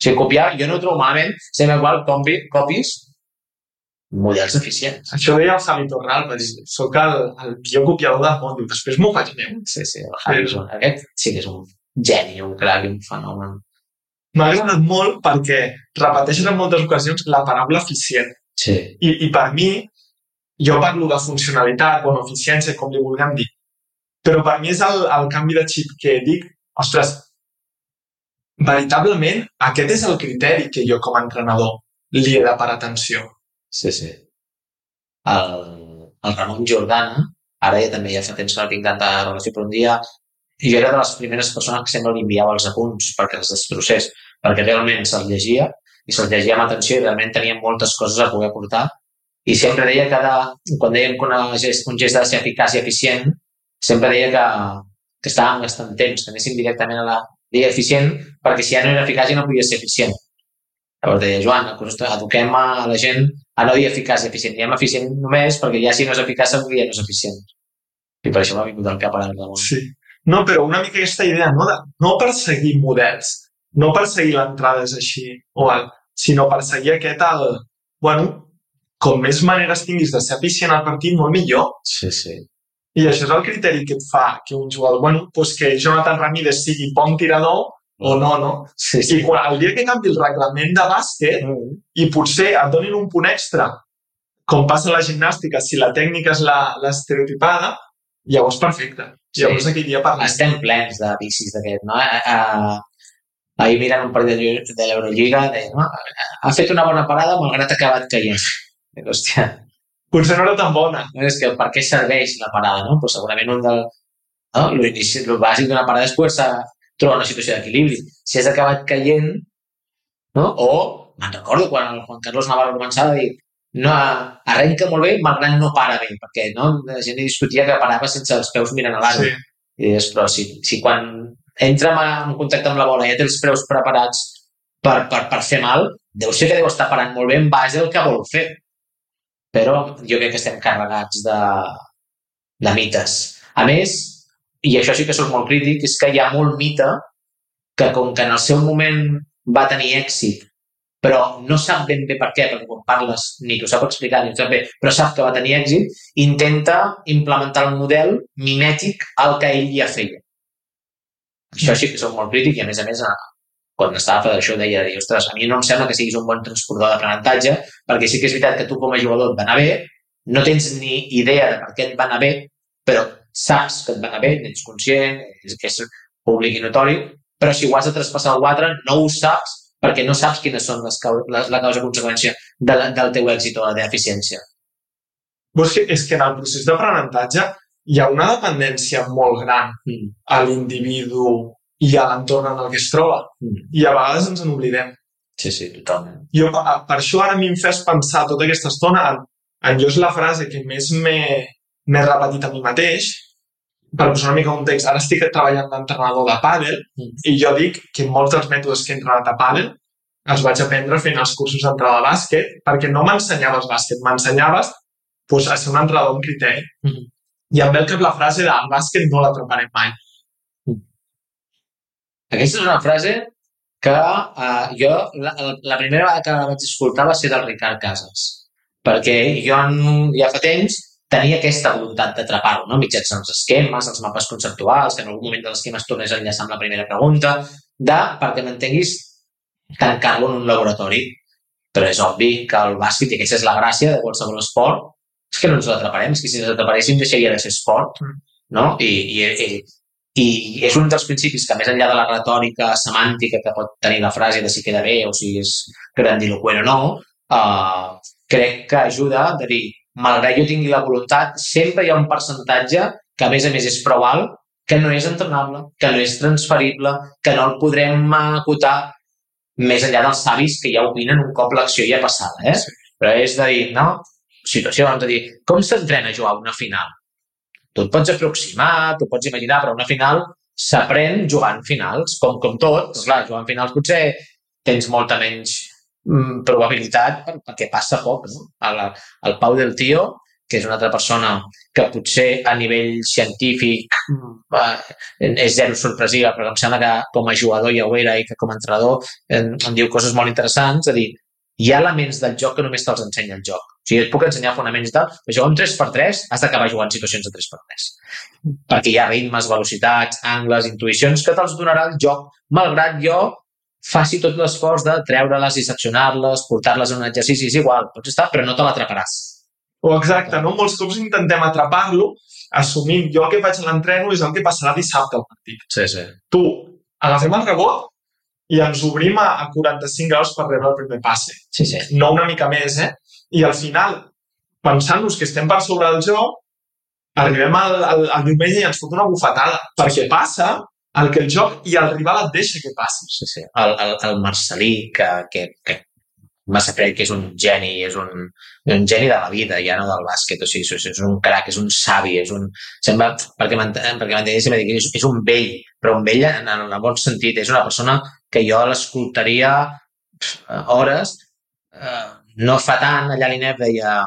O sigui, copiar, jo no trobo malament, sempre igual compi, copis models eficients. Això deia el Javi Torral, va dir, soc el, el millor copiador del món, diu, després m'ho faig meu. Sí, sí, el és un, aquest sí que és un geni, un crac, un fenomen. M'ha agradat molt perquè repeteixes en moltes ocasions la paraula eficient. Sí. I, I per mi, jo parlo de funcionalitat o eficiència, com li vulguem dir, però per mi és el, el canvi de xip que dic, ostres, veritablement aquest és el criteri que jo com a entrenador li he de parar atenció. Sí, sí. El, el Ramon Jordana, ara ja també ja fa temps que no tinc tanta relació, però un dia jo era de les primeres persones que sempre li enviava els apunts perquè els destrossés, perquè realment se'ls llegia i se'ls llegia amb atenció i realment tenia moltes coses a poder aportar. I sempre deia que de, quan dèiem que una gest, un gest ha de ser eficaç i eficient, sempre deia que, que estàvem gastant temps, que anéssim directament a la via eficient, perquè si ja no era eficaç ja no podia ser eficient. Llavors deia, Joan, eduquem a la gent a no dir eficaç i eficient. Diem eficient només perquè ja si no és eficaç segur que ja no és eficient. I per això m'ha vingut al cap ara el Ramon. Sí. No, però una mica aquesta idea, no, de no perseguir models, no perseguir l'entrada és així, o el, sinó perseguir aquest el, bueno, com més maneres tinguis de ser eficient al partit, molt millor. Sí, sí. I això és el criteri que et fa que un jugador, bueno, doncs que Jonathan Ramírez sigui bon tirador o no, no? Sí, I quan, el dia que canvi el reglament de bàsquet Mm. i potser et donin un punt extra, com passa a la gimnàstica, si la tècnica és la- l'estereotipada, llavors perfecte. Sí. Llavors aquell dia parlem. Estem plens de vicis d'aquest, no? Uh, ahir mirant un partit de de l'Eurolliga, deia, no? ha fet una bona parada malgrat ha acabat caient. Hòstia, Potser no era tan bona. no, és que per què serveix la parada, no? Pues segurament un del... No? L'inici, el bàsic d'una parada és poder trobar una situació d'equilibri. Si has acabat caient, no? O, me'n recordo quan el Juan Carlos Navarro començava a dir no, arrenca molt bé, malgrat no para bé, perquè no? la gent discutia que parava sense els peus mirant a l'arbre. Sí. I dius, però si, si quan entra en contacte amb la bola i ja té els preus preparats per, per, per fer mal, deu ser que deu estar parant molt bé en base al que vol fer. Però jo crec que estem carregats de, de mites. A més, i això sí que soc molt crític, és que hi ha molt mite que com que en el seu moment va tenir èxit, però no sap ben bé per què, perquè quan parles ni t'ho sap explicar ni sap bé, però sap que va tenir èxit, intenta implementar un model mimètic al que ell ja feia. Això sí que soc molt crític i, a més a més, quan estava a Federació deia, deia, ostres, a mi no em sembla que siguis un bon transportador d'aprenentatge, perquè sí que és veritat que tu com a jugador et va anar bé, no tens ni idea de per què et va anar bé, però saps que et va anar bé, n'ets conscient, és, és públic i notori, però si ho has de traspassar al altre, no ho saps perquè no saps quines són les cau les, la causa-conseqüència de la, del teu èxit o la teva eficiència. Pues que, és que en el procés d'aprenentatge hi ha una dependència molt gran Mm. a l'individu i a l'entorn en el que es troba. Mm. I a vegades ens n'oblidem. Sí, sí, totalment. Jo, per, això ara a mi em fes pensar tota aquesta estona en, en jo és la frase que més m'he repetit a mi mateix, per posar una mica un text. Ara estic treballant d'entrenador de pàdel Mm. i jo dic que molts dels mètodes que he entrenat a pàdel els vaig aprendre fent els cursos d'entrenador de bàsquet perquè no m'ensenyaves bàsquet, m'ensenyaves pues, a ser un entrenador amb criteri. Mm. I em ve al cap la frase de el bàsquet no l'atraparem mai. Aquesta és una frase que uh, jo, la, la primera vegada que la vaig escoltar va ser del Ricard Casas, perquè jo en, ja fa temps tenia aquesta voluntat d'atrapar-ho, no? mitjançant els esquemes, els mapes conceptuals, que en algun moment de l'esquema es tornés a enllaçar amb la primera pregunta, de, perquè m'entenguis, tancar-lo en un laboratori. Però és obvi que el bàsquet, i aquesta és la gràcia de qualsevol esport, és que no ens l'atraparem, és que si ens l'atraparéssim deixaria de ser esport, no? I, i, i, i és un dels principis que, més enllà de la retòrica semàntica que pot tenir la frase de si queda bé o si és grandiloquent o no, uh, crec que ajuda a dir, malgrat jo tingui la voluntat, sempre hi ha un percentatge que, a més a més, és prou alt, que no és entrenable, que no és transferible, que no el podrem acotar més enllà dels savis que ja opinen un cop l'acció ja passada. Eh? Sí. Però és de dir, no? Situació, de dir, com s'entrena a jugar una final? Tu et pots aproximar, tu pots imaginar, però una final s'aprèn jugant finals, com, com tot. Però, clar, jugant finals potser tens molta menys mm, probabilitat per, perquè passa poc. No? El, el Pau del Tio, que és una altra persona que potser a nivell científic eh, és zero sorpresiva, però em sembla que com a jugador ja ho era i que com a entrenador eh, em diu coses molt interessants, és a dir, hi ha elements del joc que només te'ls ensenya el joc. O sigui, et puc ensenyar fonaments tal, però jugar un 3x3 has d'acabar jugant situacions de 3x3. Perquè hi ha ritmes, velocitats, angles, intuïcions que te'ls donarà el joc, malgrat jo faci tot l'esforç de treure-les i seccionar-les, portar-les en un exercici, és igual, pots estar, però no te l'atraparàs. O exacte, no? Molts cops intentem atrapar-lo assumint jo el que faig a l'entreno és el que passarà dissabte al partit. Sí, sí. Tu, agafem el rebot i ens obrim a, a 45 graus per rebre el primer passe. Sí, sí. No una mica més, eh? I al final, pensant-nos que estem per sobre del joc, arribem al, al, al diumenge i ens fot una bufetada. Perquè passa el que el joc i el rival et deixa que passi. Sí, sí. El, el, el Marcelí, que, que, que massa crec que és un geni, és un, un geni de la vida, ja no del bàsquet, o sigui, és, és un crac, és un savi, és un... Sembla, perquè m'entengués, sempre dic, és, és un vell, però un vell en, en el bon sentit, és una persona que jo l'escoltaria hores, eh, no fa tant, allà l'INEP deia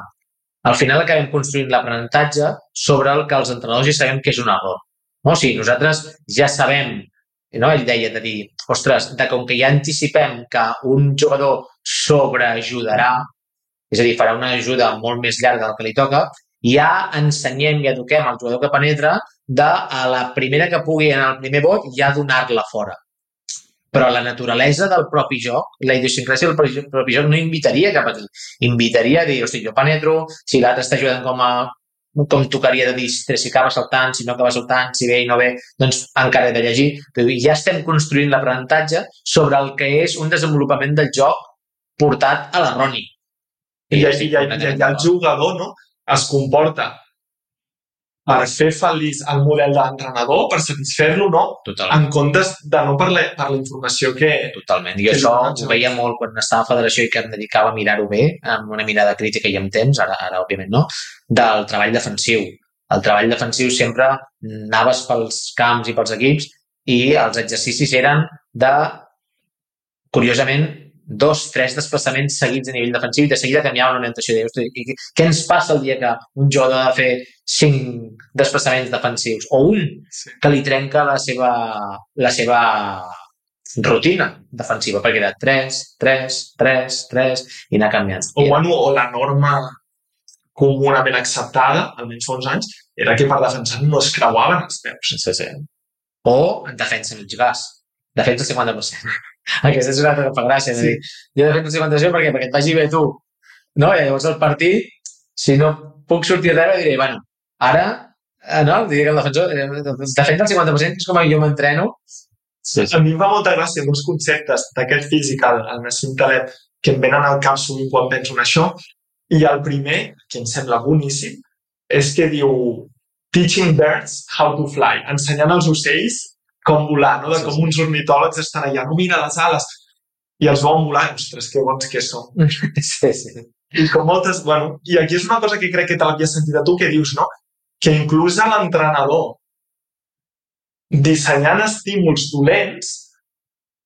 al final acabem construint l'aprenentatge sobre el que els entrenadors ja sabem que és un error. No? O sigui, nosaltres ja sabem no? ell deia de dir, ostres, de com que ja anticipem que un jugador sobreajudarà, és a dir, farà una ajuda molt més llarga del que li toca, ja ensenyem i eduquem al jugador que penetra de a la primera que pugui en el primer vot ja donar-la fora. Però la naturalesa del propi joc, la idiosincràsia del propi, propi joc no invitaria cap aquí. Invitaria a dir, hosti, jo penetro, si l'altre està ajudant com a com tocaria de dir si acaba saltant, si no acaba saltant, si ve i no ve, doncs encara he de llegir. Però ja estem construint l'aprenentatge sobre el que és un desenvolupament del joc portat a l'erroni. I, i, i, i, i el jugador no, es comporta per fer feliç el model de l'entrenador, per satisfer-lo, no? Totalment. En comptes de no per la, per la informació que... Totalment. I això ho veia molt quan estava a Federació i que em dedicava a mirar-ho bé, amb una mirada crítica i amb temps, ara, ara òbviament no, del treball defensiu. El treball defensiu sempre anaves pels camps i pels equips i els exercicis eren de, curiosament, dos, tres desplaçaments seguits a nivell defensiu i de seguida canviaven l'orientació. I què ens passa el dia que un jugador ha de fer cinc desplaçaments defensius o un que li trenca la seva, la seva rutina defensiva, perquè era 3, 3, 3, 3 i anar canviant. O, bueno, o la norma comunament acceptada, almenys fa uns anys, era que per defensar no es creuaven els peus. Sí, sí. O en defensa mig gas. Defensa el 50%. Aquesta és una altra que fa gràcia. Sí. Dir, jo defenso el 50% perquè, perquè et vagi bé tu. No? I llavors el partit, si no puc sortir res, diré, bueno, ara, eh, no? Diré que el defensor eh, defensa el 50%, és com jo m'entreno. Sí, sí. A mi em fa molta gràcia dos conceptes d'aquest físic, el, el Nassim Taleb, que em venen al cap sovint quan penso en això, i el primer, que em sembla boníssim, és que diu teaching birds how to fly, ensenyant als ocells com volar, no? de com uns ornitòlegs estan allà, no mira les ales, i els veuen volar, ostres, que bons que són. Sí, sí. I com moltes, bueno, i aquí és una cosa que crec que te l'havia sentit a tu, que dius, no? Que inclús a l'entrenador, dissenyant estímuls dolents,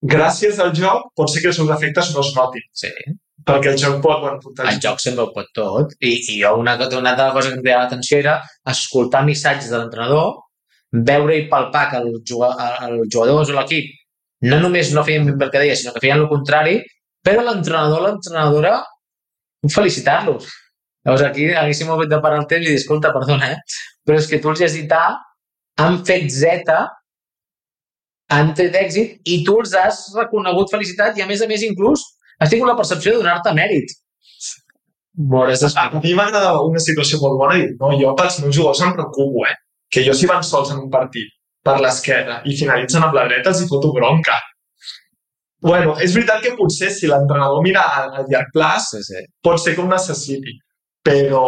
gràcies al joc, pot ser que els seus efectes no es notin. Sí. Perquè el joc pot, bueno, portar... El joc sempre ho pot tot. I, i jo una, una altra cosa que em cridava l'atenció era escoltar missatges de l'entrenador veure i palpar que el jugador, el jugadors o l'equip no només no feien ben el que deia, sinó que feien el contrari, però l'entrenador o l'entrenadora felicitar-los. Llavors aquí haguéssim hagut de parar el temps i dir, escolta, perdona, eh? però és que tu els has dit A, han fet Z, han tret èxit i tu els has reconegut felicitat i a més a més inclús has tingut la percepció de donar-te mèrit. Veuràs a mi m'agrada una situació molt bona i no, jo pels meus jugadors em preocupo, eh? Que jo si van sols en un partit per l'esquerra i finalitzen amb la dreta els hi foto bronca. Bueno, és veritat que potser si l'entrenador mira a, a llarg plaç Sí, sí. pot ser que ho necessiti, però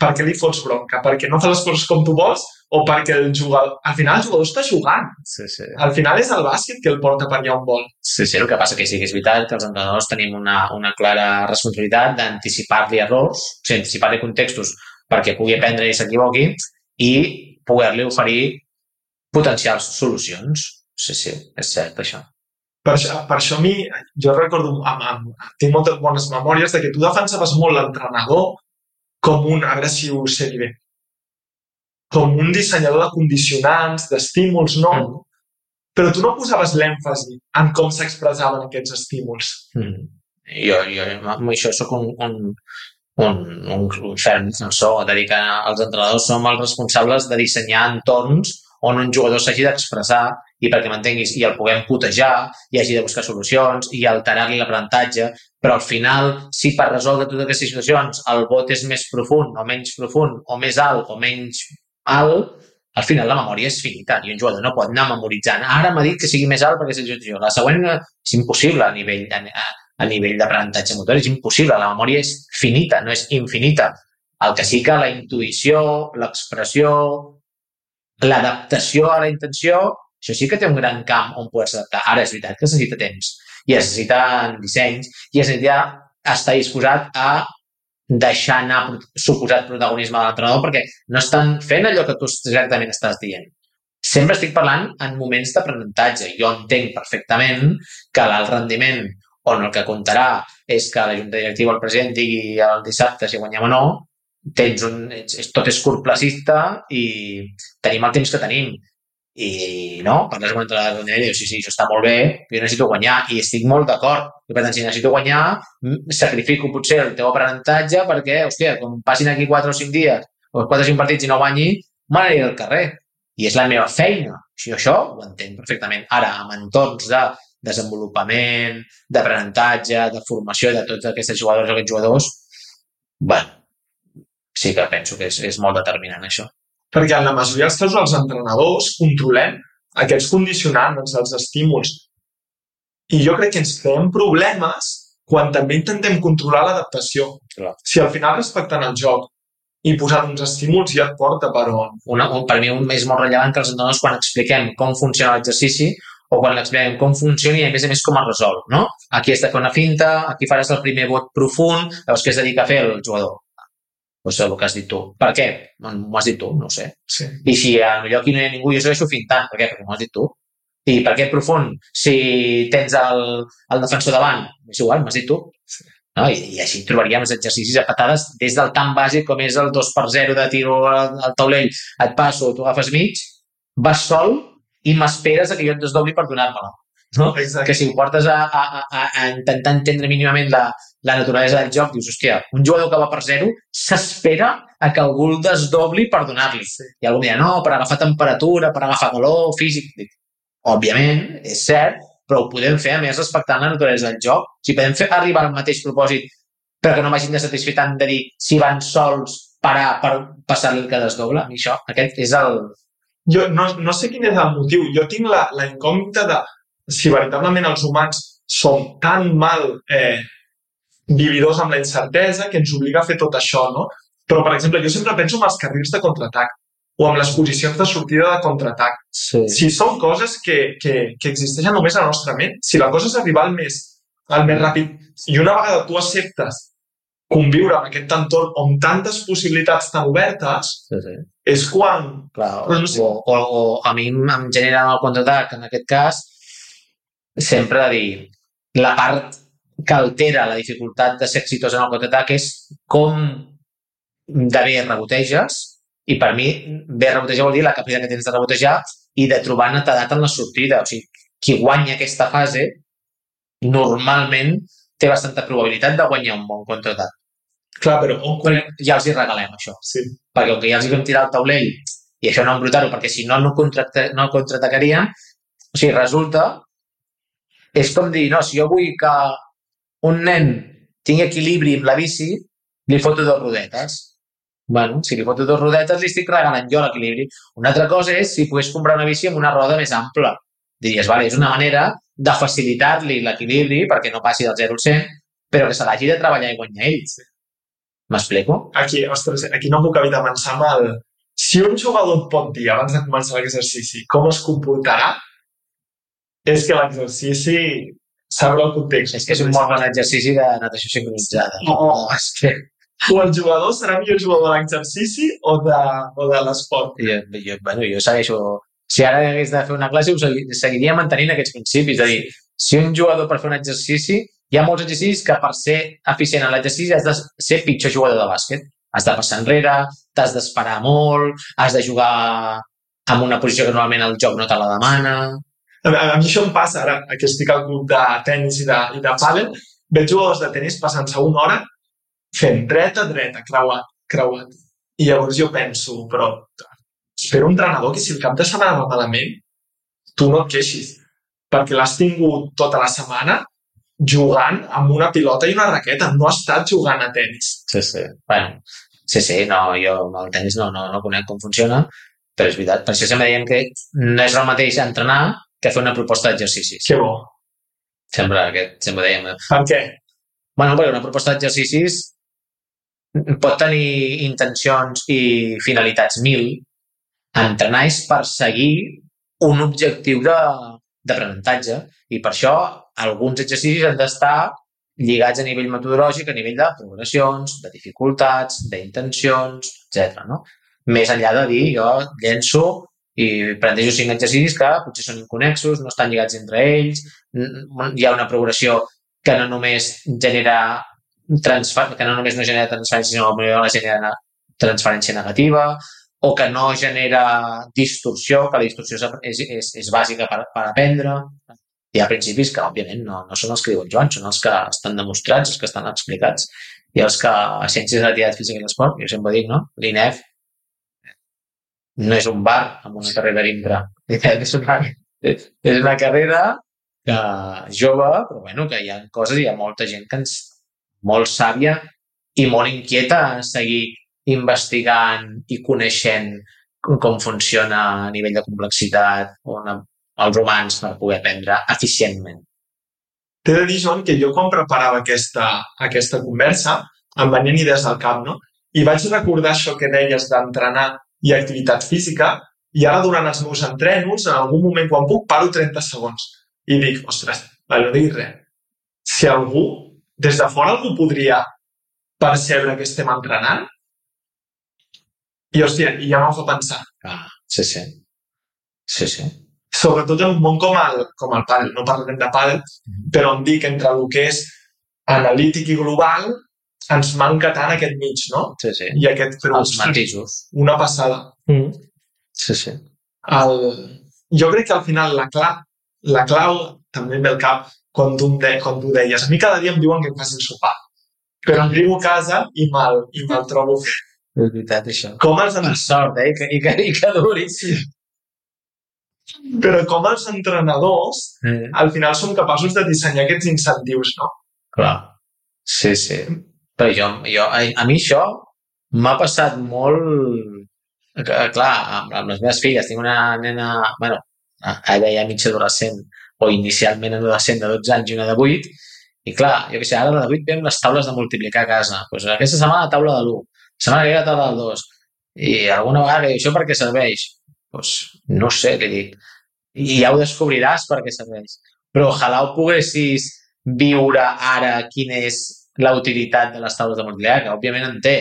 per què li fots bronca? Perquè no fa les coses com tu vols o perquè el jugador... Al final el jugador està jugant. Sí, sí. Al final és el bàsquet que el porta per allà on vol. Sí, sí, el que passa que sí que és veritat que els entrenadors tenim una, una clara responsabilitat d'anticipar-li errors, o sigui, anticipar-li contextos perquè pugui aprendre i s'equivoqui i poder-li oferir potencials solucions. Sí, sí, és cert, això. Per això, per això a mi, jo recordo, amb, amb, tinc moltes bones memòries de que tu defensaves molt l'entrenador com un, a veure si ho sé bé, com un dissenyador de condicionants, d'estímuls, no? Mm. Però tu no posaves l'èmfasi en com s'expressaven aquests estímuls. Mm. Jo, jo amb això sóc un, un, un, un, un ferm defensor de dir que els entrenadors som els responsables de dissenyar entorns on un jugador s'hagi d'expressar i perquè m'entenguis, i el puguem putejar, i hagi de buscar solucions, i alterar-li l'aprenentatge, però al final, si per resoldre totes aquestes situacions el vot és més profund o menys profund, o més alt o menys alt, al final la memòria és finita i un jugador no pot anar memoritzant. Ara m'ha dit que sigui més alt perquè és el jo. La següent és impossible a nivell, a, a nivell d'aprenentatge motor, és impossible. La memòria és finita, no és infinita. El que sí que la intuïció, l'expressió, l'adaptació a la intenció, això sí que té un gran camp on poder-se adaptar. Ara és veritat que es necessita temps i es necessiten dissenys i es necessita estar disposat a deixar anar suposat protagonisme de l'entrenador perquè no estan fent allò que tu exactament estàs dient. Sempre estic parlant en moments d'aprenentatge. Jo entenc perfectament que l'alt rendiment on el que comptarà és que la Junta Directiva el president digui el dissabte si guanyem o no, tens un, és, tot és curtplacista i tenim el temps que tenim. i no, parles amb l'entrenador del nivell i dius, sí, sí, això està molt bé, jo necessito guanyar i estic molt d'acord. I per tant, si necessito guanyar, sacrifico potser el teu aprenentatge perquè, hòstia, com passin aquí 4 o 5 dies o 4 o 5 partits i no guanyi, me al carrer. I és la meva feina. Si això ho entenc perfectament. Ara, amb entorns de desenvolupament, d'aprenentatge, de formació de tots aquests jugadors o aquests jugadors, bueno, sí que penso que és, és molt determinant això. Perquè en la majoria dels casos els entrenadors controlem aquests condicionants, els estímuls. I jo crec que ens creem problemes quan també intentem controlar l'adaptació. Si al final respectant el joc i posant uns estímuls ja et porta per on. Una, un, per mi un és molt rellevant que els entrenadors quan expliquem com funciona l'exercici o quan expliquem com funciona i a més a més com es resol, no? Aquí has de fer una finta, aquí faràs el primer vot profund, llavors què es dedica a fer el jugador? Doncs el que has dit tu. Per què? M'ho has dit tu, no sé. Sí. I si a millor aquí no hi ha ningú, jo segueixo fintant. Per què? Perquè m'ho has dit tu. I per què profund? Si tens el, el defensor davant, és igual, m'has dit tu. No? I, I així trobaríem els exercicis a patades des del tan bàsic com és el 2 per 0 de tiro al, al taulell, et passo, tu agafes mig, vas sol i m'esperes a que jo et desdobli per donar-me-la. No? Exacte. que si ho portes a, a, a, a intentar entendre mínimament la, la naturalesa del joc, dius, hòstia, un jugador que va per zero s'espera a que algú el desdobli per donar-li. Sí. I algú dirà, no, per agafar temperatura, per agafar calor, físic... Dic, Òbviament, és cert, però ho podem fer, a més, respectant la naturalesa del joc. Si podem fer arribar al mateix propòsit, però que no m'hagin de satisfer tant de dir si van sols parar per passar-li el que desdobla, mi això, aquest és el... Jo no, no sé quin és el motiu. Jo tinc la, la incògnita de si veritablement els humans som tan mal eh, vividors amb la incertesa que ens obliga a fer tot això, no? Però, per exemple, jo sempre penso en els carrils de contraatac o en les posicions de sortida de contraatac. Sí. Si són coses que, que, que existeixen només a la nostra ment, si la cosa és arribar al més, al més ràpid i una vegada tu acceptes conviure amb aquest entorn amb tantes possibilitats tan obertes, sí, sí. és quan... Clar, Però no sé. o, o, o a mi em genera el contraatac, en aquest cas, sempre de dir la part que altera la dificultat de ser exitós en el contraatac és com de bé reboteges i per mi bé rebotejar vol dir la capacitat que tens de rebotejar i de trobar netedat en la sortida. O sigui, qui guanya aquesta fase normalment té bastanta probabilitat de guanyar un bon contraatac. Clar, però on... Però ja els hi regalem això Sí. perquè com que ja els hi vam tirar al taulell i això no embrutar-ho, perquè si no, no, no contraatacarien, o sigui, resulta, és com dir, no, si jo vull que un nen tingui equilibri amb la bici, li foto dos rodetes. bueno, si li foto dos rodetes, li estic regalant jo l'equilibri. Una altra cosa és si pogués comprar una bici amb una roda més ampla. Diries, vale, és una manera de facilitar-li l'equilibri perquè no passi del 0 al 100, però que se l'hagi de treballar i guanyar ell. M'explico? Aquí, ostres, aquí no puc evitar pensar amb el... Si un jugador et pot dir abans de començar l'exercici com es comportarà, és que l'exercici sabrà el context. És que és un molt bon exercici de natació sincronitzada. No. és que O el jugador serà millor jugador de l'exercici o de, o de l'esport. jo, jo, bueno, jo segueixo... Si ara hagués de fer una classe, ho segui- seguiria mantenint aquests principis. És a dir, si un jugador per fer un exercici, hi ha molts exercicis que per ser eficient en l'exercici has de ser pitjor jugador de bàsquet. Has de passar enrere, t'has d'esperar molt, has de jugar en una posició que normalment el joc no te la demana. A, a, mi això em passa ara, que estic al club de tennis i de, i de pàdel, veig jugadors de tennis passant-se una hora fent dreta, dreta, creuat, creuat. I llavors jo penso, però espero un entrenador que si el cap de setmana va malament, tu no et queixis, perquè l'has tingut tota la setmana jugant amb una pilota i una raqueta, no has estat jugant a tennis. Sí, sí. Bueno, sí, sí, no, jo el tenis no, no, no conec com funciona, però és veritat. Per això sempre diem que no és el mateix entrenar que fer una proposta d'exercicis. Que bo. Sempre, aquest, sempre dèiem. eh? Per què? Bueno, perquè una proposta d'exercicis pot tenir intencions i finalitats mil. Entrenar és perseguir un objectiu d'aprenentatge i per això alguns exercicis han d'estar lligats a nivell metodològic, a nivell de progressions, de dificultats, d'intencions, etc. No? Més enllà de dir, jo llenço i plantejo cinc exercicis que potser són inconexos, no estan lligats entre ells, hi ha una progressió que no només genera transfer que no només no genera transferència, sinó que la genera transferència negativa, o que no genera distorsió, que la distorsió és, és, és bàsica per, per aprendre. Hi ha principis que, òbviament, no, no són els que diu el Joan, són els que estan demostrats, els que estan explicats, i els que a Ciències de l'Activitat Física i l'Esport, jo sempre dic, no? L'INEF no és un bar amb una carrera dintre. És una, és una carrera que jove, però bueno, que hi ha coses, hi ha molta gent que ens, molt sàvia i molt inquieta a seguir investigant i coneixent com funciona a nivell de complexitat una, els humans per poder aprendre eficientment. T'he de dir, Joan, que jo quan preparava aquesta, aquesta conversa em venien idees al cap, no? I vaig recordar això que deies d'entrenar i activitat física i ara durant els meus entrenos, en algun moment quan puc, paro 30 segons i dic, ostres, no diguis res. Si algú, des de fora algú podria percebre que estem entrenant, i, hòstia, i ja m'ho fa pensar. Ah, sí, sí. Sí, sí. Sobretot en un món com el, com el pàdel. No parlarem de pàdel, mm -hmm. però em dic entre el que és analític i global, ens manca tant aquest mig, no? Sí, sí. I aquest... Però, Els matisos. Una passada. Mm. Sí, sí. El, jo crec que al final la clau, la clau també ve al cap quan tu, de, quan tu deies a mi cada dia em diuen que em facin sopar però arribo a casa i me'l i me trobo fet. És veritat, això. Com els... La sort, eh? I que, i que, i que duri. Sí. Però com els entrenadors, Mm. al final són capaços de dissenyar aquests incentius, no? Clar. Sí, sí. Però jo, jo a, a mi això m'ha passat molt... Que, clar, amb, amb les meves filles, tinc una nena, bueno, ara ja mig adolescent, o inicialment adolescent de 12 anys i una de 8, i clar, jo què sé, ara la de 8 veiem les taules de multiplicar a casa. Pues aquesta setmana la taula de l'1, que ve la taula del 2. I alguna vegada que diu, això per què serveix? Pues, no sé, li dic. I ja ho descobriràs per què serveix. Però ojalà ho poguessis viure ara quina és la utilitat de les taules de multiplicar, que òbviament en té,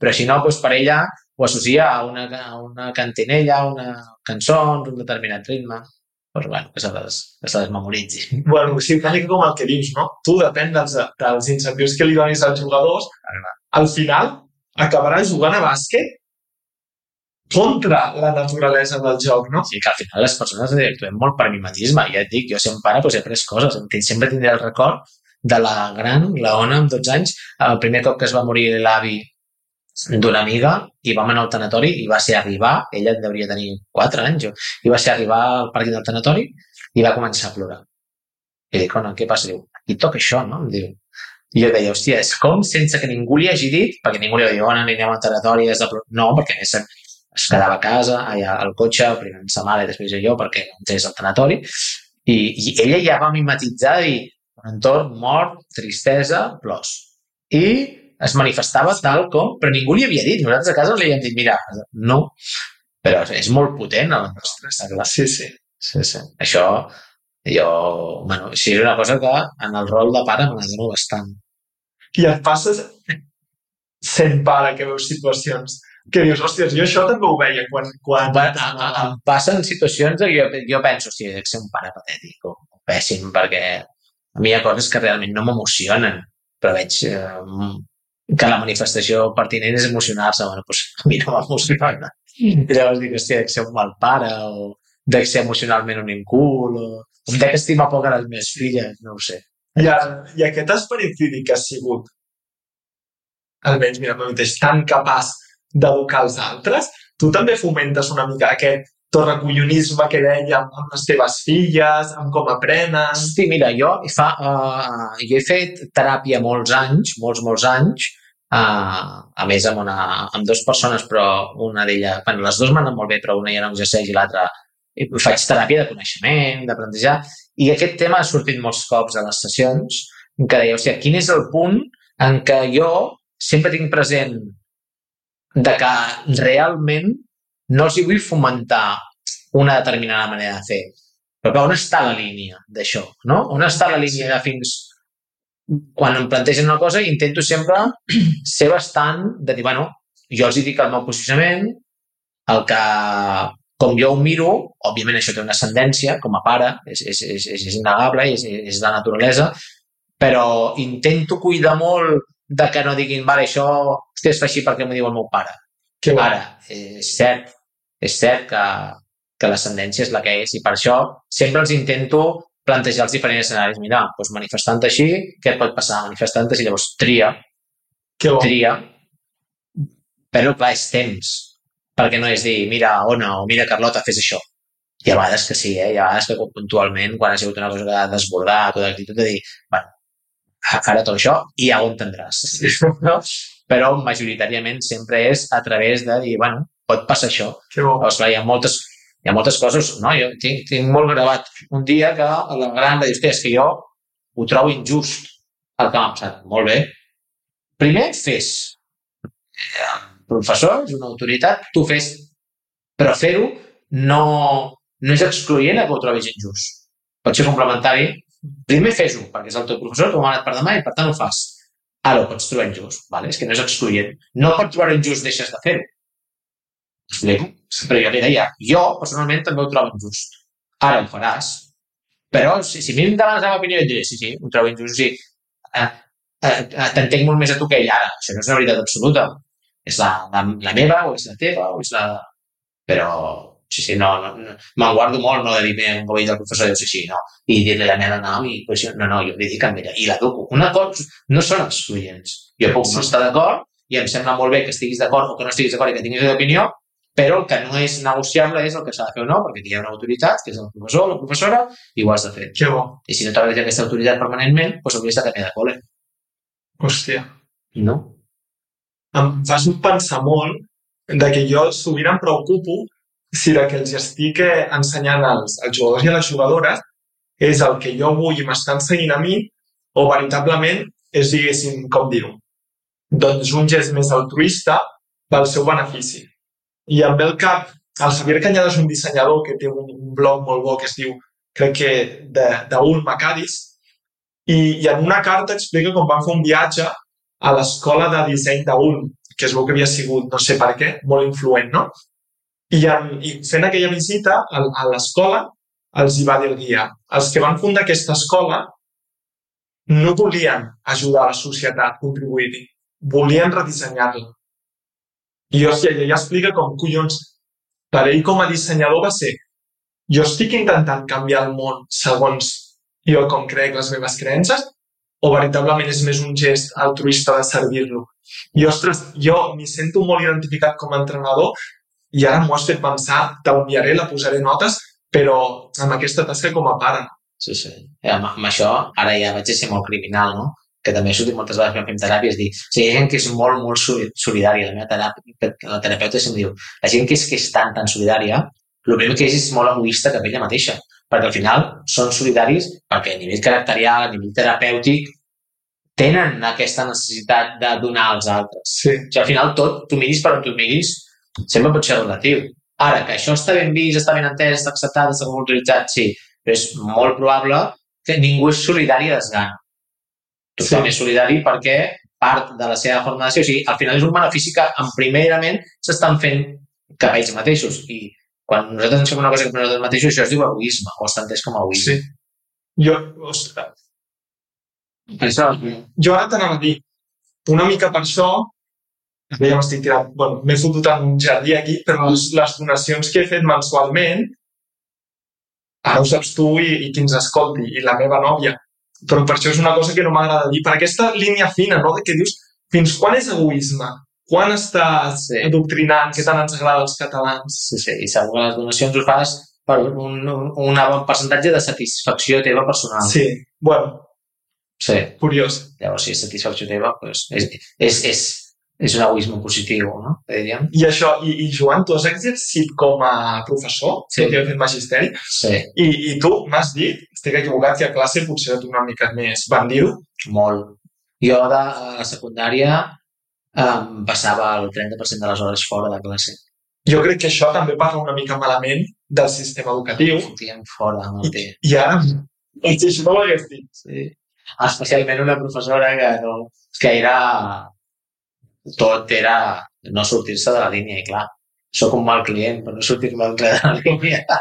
però si no, doncs per ella ho associa a una, a una cantinella, a una cançó, un determinat ritme. Doncs bueno, que se les, que se les memoritzi. Bueno, sí, una mica com el que dius, no? Tu depèn dels, dels incentius que li donis als jugadors. Al final, acabaràs jugant a bàsquet contra la naturalesa del joc, no? Sí, que al final les persones actuem molt per mimetisme. Ja et dic, jo sempre pare doncs, he après coses. Sempre tindré el record de la gran, la Ona, amb 12 anys, el primer cop que es va morir l'avi d'una amiga i vam anar al tanatori i va ser arribar, ella devia tenir 4 anys, jo, i va ser arribar al parc del tanatori i va començar a plorar. I dic, Ona, què passa? Diu, i toca això, no? Em diu. I jo deia, hòstia, és com sense que ningú li hagi dit, perquè ningú li va dir, Ona, anirem al tanatori, has de. No, perquè és, es quedava a casa, allà al cotxe, primer amb sa mare i després jo, perquè entrés al tanatori, i, i ella ja va mimetitzar i un entorn mort, tristesa, plors. I es manifestava tal com, però ningú li havia dit. Nosaltres a casa li havíem dit, mira, no, però és molt potent a la nostra. Sí, sí. Sí, sí. Això, jo, bueno, sí, és una cosa que en el rol de pare me n'adono bastant. I et passes sent pare que veus situacions que dius, hòsties, jo això també ho veia quan... quan... A, a, em passen situacions que jo, jo penso, hosti, dec ser un pare patètic o pèssim, perquè a mi hi ha coses que realment no m'emocionen, però veig eh, que la manifestació pertinent és emocionar-se. Bueno, doncs a mi no m'emociona. I llavors dic, hòstia, dec ser un mal pare o dec ser emocionalment un incul o em dec estimar poc a les meves filles, no ho sé. I, i aquest esperit crític que has sigut, almenys, mira, és tan capaç d'educar els altres, tu també fomentes una mica aquest torrecollonisme que dèiem amb les teves filles, amb com aprenen... Sí, mira, jo, fa, uh, jo he fet teràpia molts anys, molts, molts anys, uh, a més amb, una, amb dues persones, però una d'elles, bueno, les dues m'han molt bé, però una ja no exerceix i l'altra faig teràpia de coneixement, d'aprenentatge, i aquest tema ha sortit molts cops a les sessions, en què deia, hòstia, quin és el punt en què jo sempre tinc present de que realment no els hi vull fomentar una determinada manera de fer. Però que on està la línia d'això? No? On està la línia de fins... Quan em plantegen una cosa intento sempre ser bastant de dir, bueno, jo els hi dic el meu posicionament, el que com jo ho miro, òbviament això té una ascendència com a pare, és, és, és, és innegable, és, és la naturalesa, però intento cuidar molt de que no diguin, vale, això es fa així perquè m'ho diu el meu pare. Que. Ara, és cert, és cert que, que l'ascendència és la que és i per això sempre els intento plantejar els diferents escenaris. Mira, doncs manifestant així, què et pot passar? Manifestant així, llavors tria, Que tria, però clar, és temps, perquè no és dir, mira, Ona, o mira, Carlota, fes això. Hi ha vegades que sí, eh? hi ha vegades que puntualment, quan ha sigut una cosa que ha desbordat, tota l'actitud de dir, bueno, ara tot això i ja ho entendràs. No? Però majoritàriament sempre és a través de dir, bueno, pot passar això. Que bo. Llavors, clar, hi ha moltes, hi ha moltes coses, no? Jo tinc, tinc molt gravat un dia que a la gran va dir, és que jo ho trobo injust el que m'ha passat. Molt bé. Primer, fes. Professor, és una autoritat, tu fes. Però fer-ho no, no és excloent a que ho trobis injust. Pot ser complementari. Primer fes-ho, perquè és el teu professor, t'ho ha manat per demà i per tant ho fas. Ara ho pots trobar injust, vale? és que no és excloent. No per trobar injust deixes de fer-ho. Explico? Però jo li deia, jo personalment també ho trobo injust. Ara ho faràs. Però si, si a mi em demanes la meva opinió, et diré, sí, sí, ho trobo injust, sí. Eh, eh, eh, T'entenc molt més a tu que ell ara. Això no és una veritat absoluta. És la, la, la meva, o és la teva, o és la... Però, sí, sí, no, no, no me'n guardo molt no, de dir, mira, com el professor sí, sí, no, i dir-li la meva no, i pues, no, no, jo li dic a ella, i l'educo. Una cosa, no són excloents. Jo puc no estar d'acord, i em sembla molt bé que estiguis d'acord o que no estiguis d'acord i que tinguis d'opinió, però el que no és negociable és el que s'ha de fer o no, perquè hi ha una autoritat, que és el professor o la professora, i ho has de fer. Que bo. I si no treballes aquesta autoritat permanentment, doncs hauries de canviar de col·le. Hòstia. No? Em fas pensar molt de que jo sovint em preocupo si el que els estic eh, ensenyant als, als jugadors i a les jugadores és el que jo vull i m'estan seguint a mi o veritablement és, diguéssim, com dir-ho, doncs un gest més altruista pel seu benefici. I em ve al cap, el Javier Cañada és un dissenyador que té un, un blog molt bo que es diu, crec que, de, d'Ul Macadis, i, i en una carta explica com van fer un viatge a l'escola de disseny d'Ulm, que es veu que havia sigut, no sé per què, molt influent, no? I, en, i fent aquella visita a, a l'escola, els hi va dir el guia, els que van fundar aquesta escola no volien ajudar la societat, contribuir-hi, volien redissenyar-la. I hòstia, ella explica com, collons, per ell com a dissenyador va ser jo estic intentant canviar el món segons jo com crec les meves creences o veritablement és més un gest altruista de servir-lo. I, ostres, jo m'hi sento molt identificat com a entrenador i ara m'ho has fet pensar, t'enviaré, la posaré notes, però amb aquesta tasca com a pare. Sí, sí. Eh, amb, amb això, ara ja vaig ser molt criminal, no? Que també he sortit moltes vegades quan fem teràpies, dir, o sigui, hi ha gent que és molt, molt soli- solidària. La meva teràpia, la terapeuta sempre diu, la gent que és, que és tan, tan solidària, el primer que és és molt egoista cap ella mateixa, perquè al final són solidaris perquè a nivell caracterial, a nivell terapèutic, tenen aquesta necessitat de donar als altres. Sí. O sigui, al final tot, tu miris per on tu miris, sempre pot ser relatiu. Ara, que això està ben vist, està ben entès, està acceptat, està autoritzat, sí, però és molt probable que ningú és solidari a desgana. Tothom Sí. és solidari perquè part de la seva forma de ser, o sigui, al final és un benefici que en primerament s'estan fent cap a ells mateixos i quan nosaltres ens fem una cosa a nosaltres mateixos això es diu egoisme o està entès com a egoisme. Sí. Jo, ostres, això, jo ara t'anava a dir, una mica per això, ja m'estic tirant, bueno, m'he fotut en un jardí aquí, però les, les donacions que he fet mensualment, ara ho saps tu i, i qui ens escolti, i la meva nòvia, però per això és una cosa que no m'agrada dir, per aquesta línia fina, no?, de que dius, fins quan és egoisme? Quan estàs Sí. adoctrinant? Què tant ens agrada als catalans? sí, sí, i segur que les donacions ho fas per un, un, un bon percentatge de satisfacció teva personal. Sí, bueno, sí. curiós. Llavors, si és satisfacció teva, doncs és, és, és, és un egoisme positiu, no? Diríem. I això, i, i Joan, tu has exercit com a professor, Sí. i haver fet magisteri, Sí, I, i tu m'has dit, estic equivocat, que a classe potser ets una mica més bandido. molt. Jo de a la secundària em passava el 30% de les hores fora de classe. Jo crec que això també parla una mica malament del sistema educatiu. Fotíem fora amb el té. I ara, si això no ho hagués dit. Sí. Especialment una professora que, no, que era... Tot era no sortir-se de la línia, i clar, sóc un mal client per no sortir-me de la línia.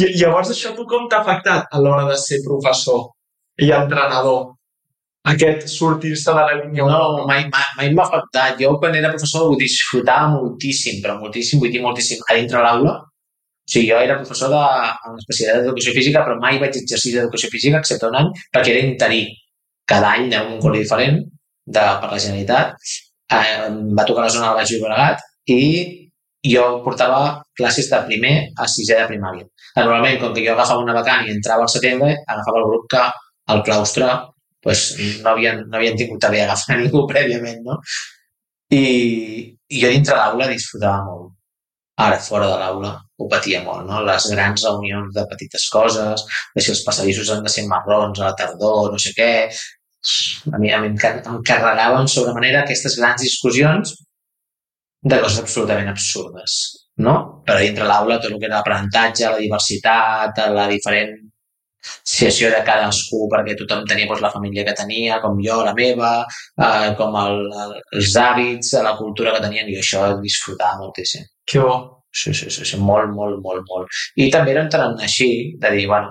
I, llavors això tu com t'ha afectat a l'hora de ser professor i entrenador? Aquest sortir-se de la línia No, mai, mai, m'ha afectat. Jo, quan era professor, ho disfrutava moltíssim, però moltíssim, vull dir moltíssim, a dintre l'aula. O sigui, jo era professor de, en l'especialitat d'educació física, però mai vaig exercir d'educació física, excepte un any, perquè era interí. Cada any en un col·le diferent de, per la Generalitat. Eh, va tocar la zona del Baix Llobregat i jo portava classes de primer a sisè de primària. Normalment, com que jo agafava una vacant i entrava al setembre, agafava el grup que al claustre pues, no, havien, no havien tingut a bé agafar ningú prèviament, no? I, i jo dintre l'aula disfrutava molt. Ara, fora de l'aula, ho patia molt, no? Les grans reunions de petites coses, de si els passadissos han de ser marrons a la tardor, no sé què... A mi, a mi em car- em carregaven sobre manera aquestes grans discussions de coses absolutament absurdes, no? Però dintre l'aula tot el que era l'aprenentatge, la diversitat, la diferent situació de cadascú perquè tothom tenia doncs, la família que tenia, com jo, la meva, eh, com el, el, els hàbits, la cultura que tenien, i això disfrutava moltíssim. Que bo. Sí, sí, sí, sí, molt, molt, molt, molt. I també era entrant així, de dir, bueno,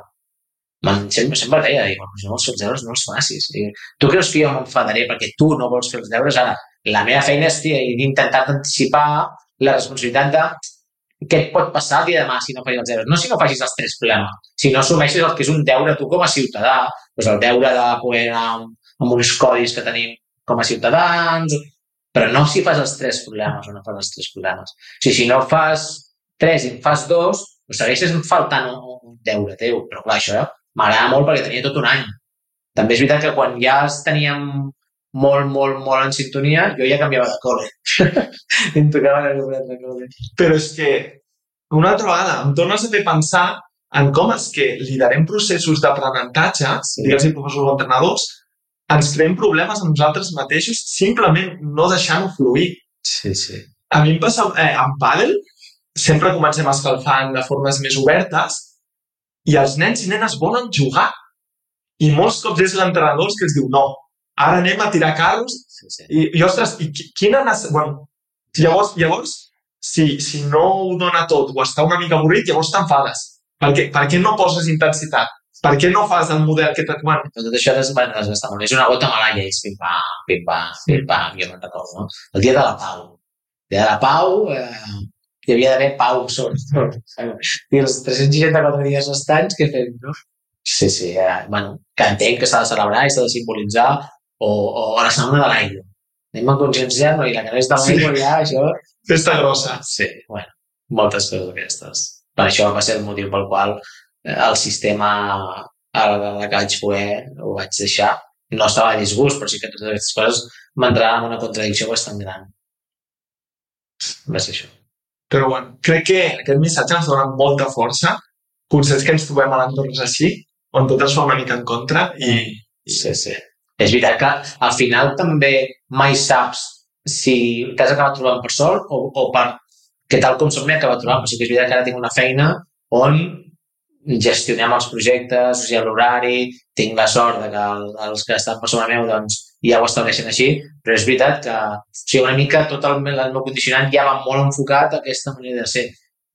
man, sempre, sempre deia, dic, bueno, si no els deures, no els facis. I, tu creus que jo m'enfadaré perquè tu no vols fer els deures? Ara, la meva feina és intentar anticipar la responsabilitat de què et pot passar el dia de demà si no facis els deures. No si no facis els tres problemes, si no assumeixes el que és un deure tu com a ciutadà, doncs el deure de poder anar amb, amb uns codis que tenim com a ciutadans, però no si fas els tres problemes o no fas els tres problemes. O sigui, si no fas tres i en fas dos, doncs segueixes faltant un, un deure teu. Però clar, això m'agrada molt perquè tenia tot un any. També és veritat que quan ja teníem molt, molt, molt en sintonia, jo ja canviava de col·le. em tocava anar a un altre col·le. Però és que, una altra vegada, em tornes a fer pensar en com és que liderem processos d'aprenentatge, Sí. digues professors o entrenadors, ens creem problemes a nosaltres mateixos simplement no deixant-ho fluir. Sí, sí. A mi em passa eh, en pàdel, sempre comencem escalfant de formes més obertes i els nens i nenes volen jugar. I molts cops és l'entrenador que els diu no, ara anem a tirar carros sí, sí. i, i ostres, i qui- quina... Bueno, llavors, llavors si, si no ho dona tot o està una mica avorrit, llavors t'enfades. Per què, per què no poses intensitat? Per què no fas el model que t'et... Bueno, tot això és, bueno, desgastar molt. És una gota malaia, és pim-pam, pim-pam, pim-pam, jo me'n recordo, no? El dia de la pau. El dia de la pau, eh, hi havia d'haver pau sobretot. I els 364 dies restants, què fem, no? Sí, sí, eh, bueno, que entenc que s'ha de celebrar i s'ha de simbolitzar, o, o la setmana de l'aigua. Anem a conscienciar-nos i la que no és de l'aigua ja, això... festa grossa. Sí, bueno, moltes coses d'aquestes. Per això va ser el motiu pel qual eh, el sistema a la, que vaig poder ho vaig deixar. No estava a disgust, però sí que totes aquestes coses m'entraven en una contradicció bastant gran. Va ser això. Però bueno, crec que aquest missatge ens dona molta força. Potser és que ens trobem a l'entorns així, on tot es fa una mica en contra i, Sí, sí. És veritat que al final també mai saps si t'has acabat trobant per sort o, o per que tal com som m'he acabat trobant. Però sí que és veritat que ara tinc una feina on gestionem els projectes, o sigui, l'horari, tinc la sort de que el- els que estan per sobre meu doncs, ja ho estableixen així, però és veritat que o sigui, una mica tot el, el meu condicionant ja va molt enfocat a aquesta manera de ser.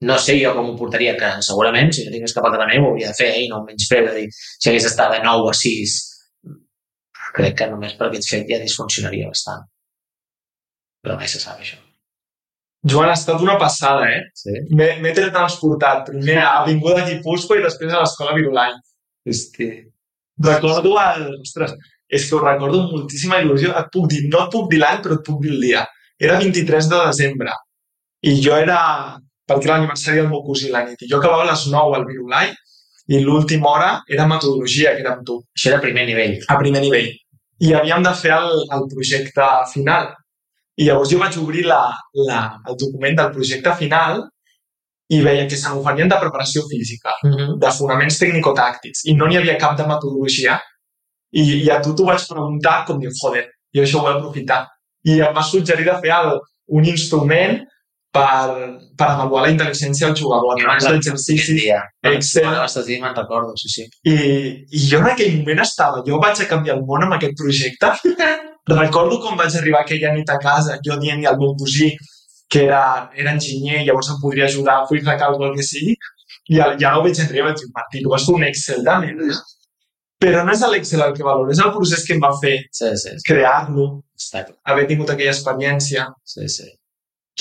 No sé jo com ho portaria, que segurament, si no tingués cap altre meu, ho hauria de fer, eh? i no menys fer, dir, si hagués d'estar de 9 a 6, crec que només per aquest fet ja disfuncionaria bastant. Però mai se sap, això. Joan, ha estat una passada, eh? Sí? M'he teletransportat primer a Avinguda Guipúscoa i després a l'escola Virulai. Hosti. Recordo el... Ostres, és que ho recordo amb moltíssima il·lusió. Et puc dir, no et puc dir l'any, però et puc dir el dia. Era 23 de desembre. I jo era... perquè era l'aniversari del meu cosí la nit. I jo acabava a les 9 al Virulai i l'última hora era metodologia, que era amb tu, Això era primer nivell. a primer nivell. I havíem de fer el, el projecte final. I llavors jo vaig obrir la, la, el document del projecte final i veia que se n'oferien de preparació física Mm -hmm. de fonaments tècnico-tàctics i no n'hi havia cap de metodologia i, i a tu t'ho vaig preguntar com diu, joder, jo això ho vull aprofitar i em va suggerir de fer el, un instrument per, per avaluar la intel·ligència del jugador a través d'exercicis Excel. Estàs dient, me'n recordo, sí, sí. i, i jo en aquell moment estava, jo vaig a canviar el món amb aquest projecte recordo com vaig arribar aquella nit a casa jo dient al meu cosí que era, era enginyer i llavors em podria ajudar a full de el que sigui i ja, ja no ho veig enrere vaig dir, Martí, tu vas fer un Excel de merda Però no és l'Excel el que valoro, és el procés que em va fer Sí, sí, sí. crear-lo, haver tingut aquella experiència. Sí, sí.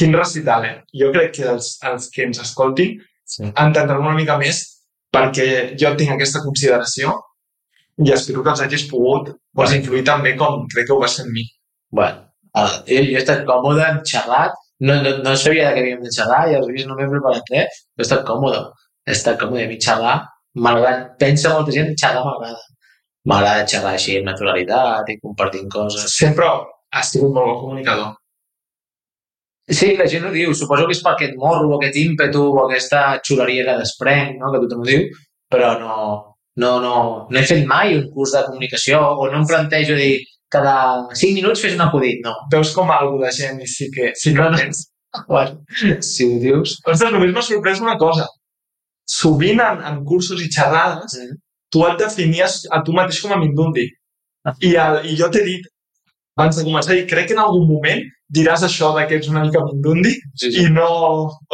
Quin recital, eh? Jo crec que els, els que ens escoltin sí. entendran una mica més perquè jo tinc aquesta consideració i espero que els hagis pogut pues, influir també com crec que ho va ser en mi. Bueno, uh, jo, jo he estat còmode, hem xerrat, no, no, no sabia de què havíem de xerrar, i els vídeos no m'he preparat res, però he estat còmode. He estat còmode, a mi xerrar m'agrada, pensa molta gent, xerrar m'agrada. M'agrada xerrar així amb naturalitat i compartint coses. Sempre has sigut molt bon comunicador. Sí, la gent ho diu, suposo que és per aquest morro, o aquest ímpetu, o aquesta xuleria que desprèn, no? que tothom ho diu, però no, no, no, no he fet mai un curs de comunicació o no em plantejo dir cada 5 minuts fes un acudit, no. Veus com algú de gent i sí que, sí que No, no. Bueno, si ho dius... Ostres, només m'ha sorprès una cosa. Sovint en, en cursos i xerrades, Sí. tu et definies a tu mateix com a mindundi. I, el, i jo t'he dit, abans de començar, i crec que en algun moment diràs això de que ets una mica mindundi Sí, i no...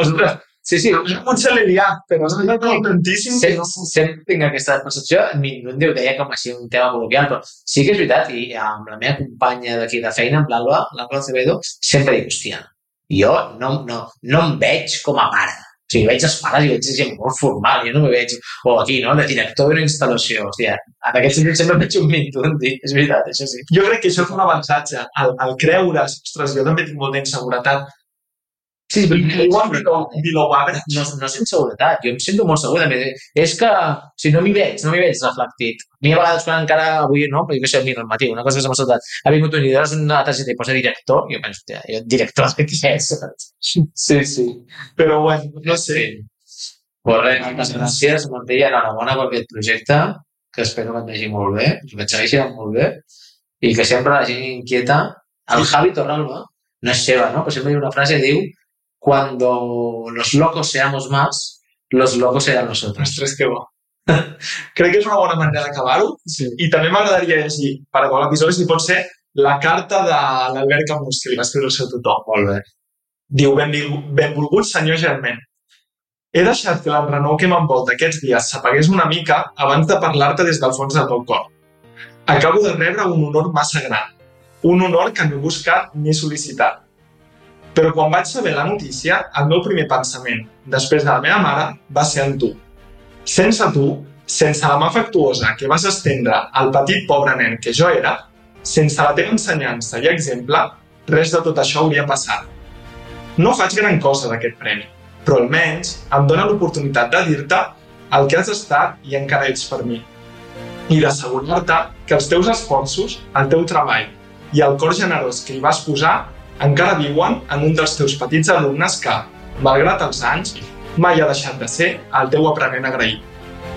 Ostres, sí, sí. potser l'he liat, però has anat contentíssim que Sempre, no... sempre tinc aquesta percepció, Mindundi ho deia com així un tema col·loquial, però sí que és veritat, i amb la meva companya d'aquí de feina, amb l'Alba, l'Alba Acevedo, sempre dic, hòstia, jo no, no, no em veig com a pare. O sigui, veig els pares i veig gent molt formal, jo no me veig, o aquí, no?, de director d'una instal·lació, hòstia, en aquest sentit sempre veig un Mindundi, és veritat, això sí. Jo crec que això és un avantatge. El, el creure's, ostres, jo també tinc molta inseguretat. Sí, below, below average. no, no sento seguretat, jo em sento molt segur també. És que si no m'hi veig, no m'hi veig reflectit. A mi a vegades quan encara avui, no, perquè jo sé, mira, al matí, una cosa que se m'ha saltat, ha vingut un i és una targeta i posa director, i jo penso, hòstia, jo, director de què és? Sí, sí. Però bueno, no sé. Sí. Pues res, moltes gràcies, Montilla, enhorabona per aquest projecte, que espero que et vagi molt bé, que et segueixi molt bé, i que sempre la gent inquieta, el Javi Torralba, no és seva, no? Però sempre hi ha una frase que diu cuando los locos seamos más, los locos serán nosotros. Ostres, que bo. crec que és una bona manera d'acabar-ho. Sí. I també m'agradaria llegir, per acabar l'episodi, si pot ser, la carta de l'Albert Camus, que li va escriure el seu tutor. Molt bé. Diu, "Benvil- benvolgut senyor Germain. He deixat que l'enrenou que m'envolta aquests dies s'apagués una mica abans de parlar-te des del fons del meu cor. Acabo de rebre un honor massa gran. Un honor que no he buscat ni sol·licitat. Però quan vaig saber la notícia, el meu primer pensament, després de la meva mare, va ser en tu. Sense tu, sense la mà afectuosa que vas estendre al petit pobre nen que jo era, sense la teva ensenyança i exemple, res de tot això hauria passat. No faig gran cosa d'aquest premi, però almenys em dóna l'oportunitat de dir-te el que has estat i encara ets per mi. I d'assegurar-te que els teus esforços, el teu treball i el cor generós que hi vas posar encara viuen en un dels teus petits alumnes que, malgrat els anys, mai ha deixat de ser el teu aprenent agraït.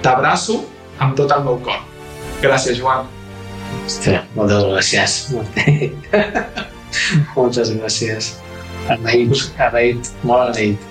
T'abraço amb tot el meu cor. Gràcies, Joan. Hòstia, moltes gràcies. Moltes gràcies. Agraït, agraït, molt agraït.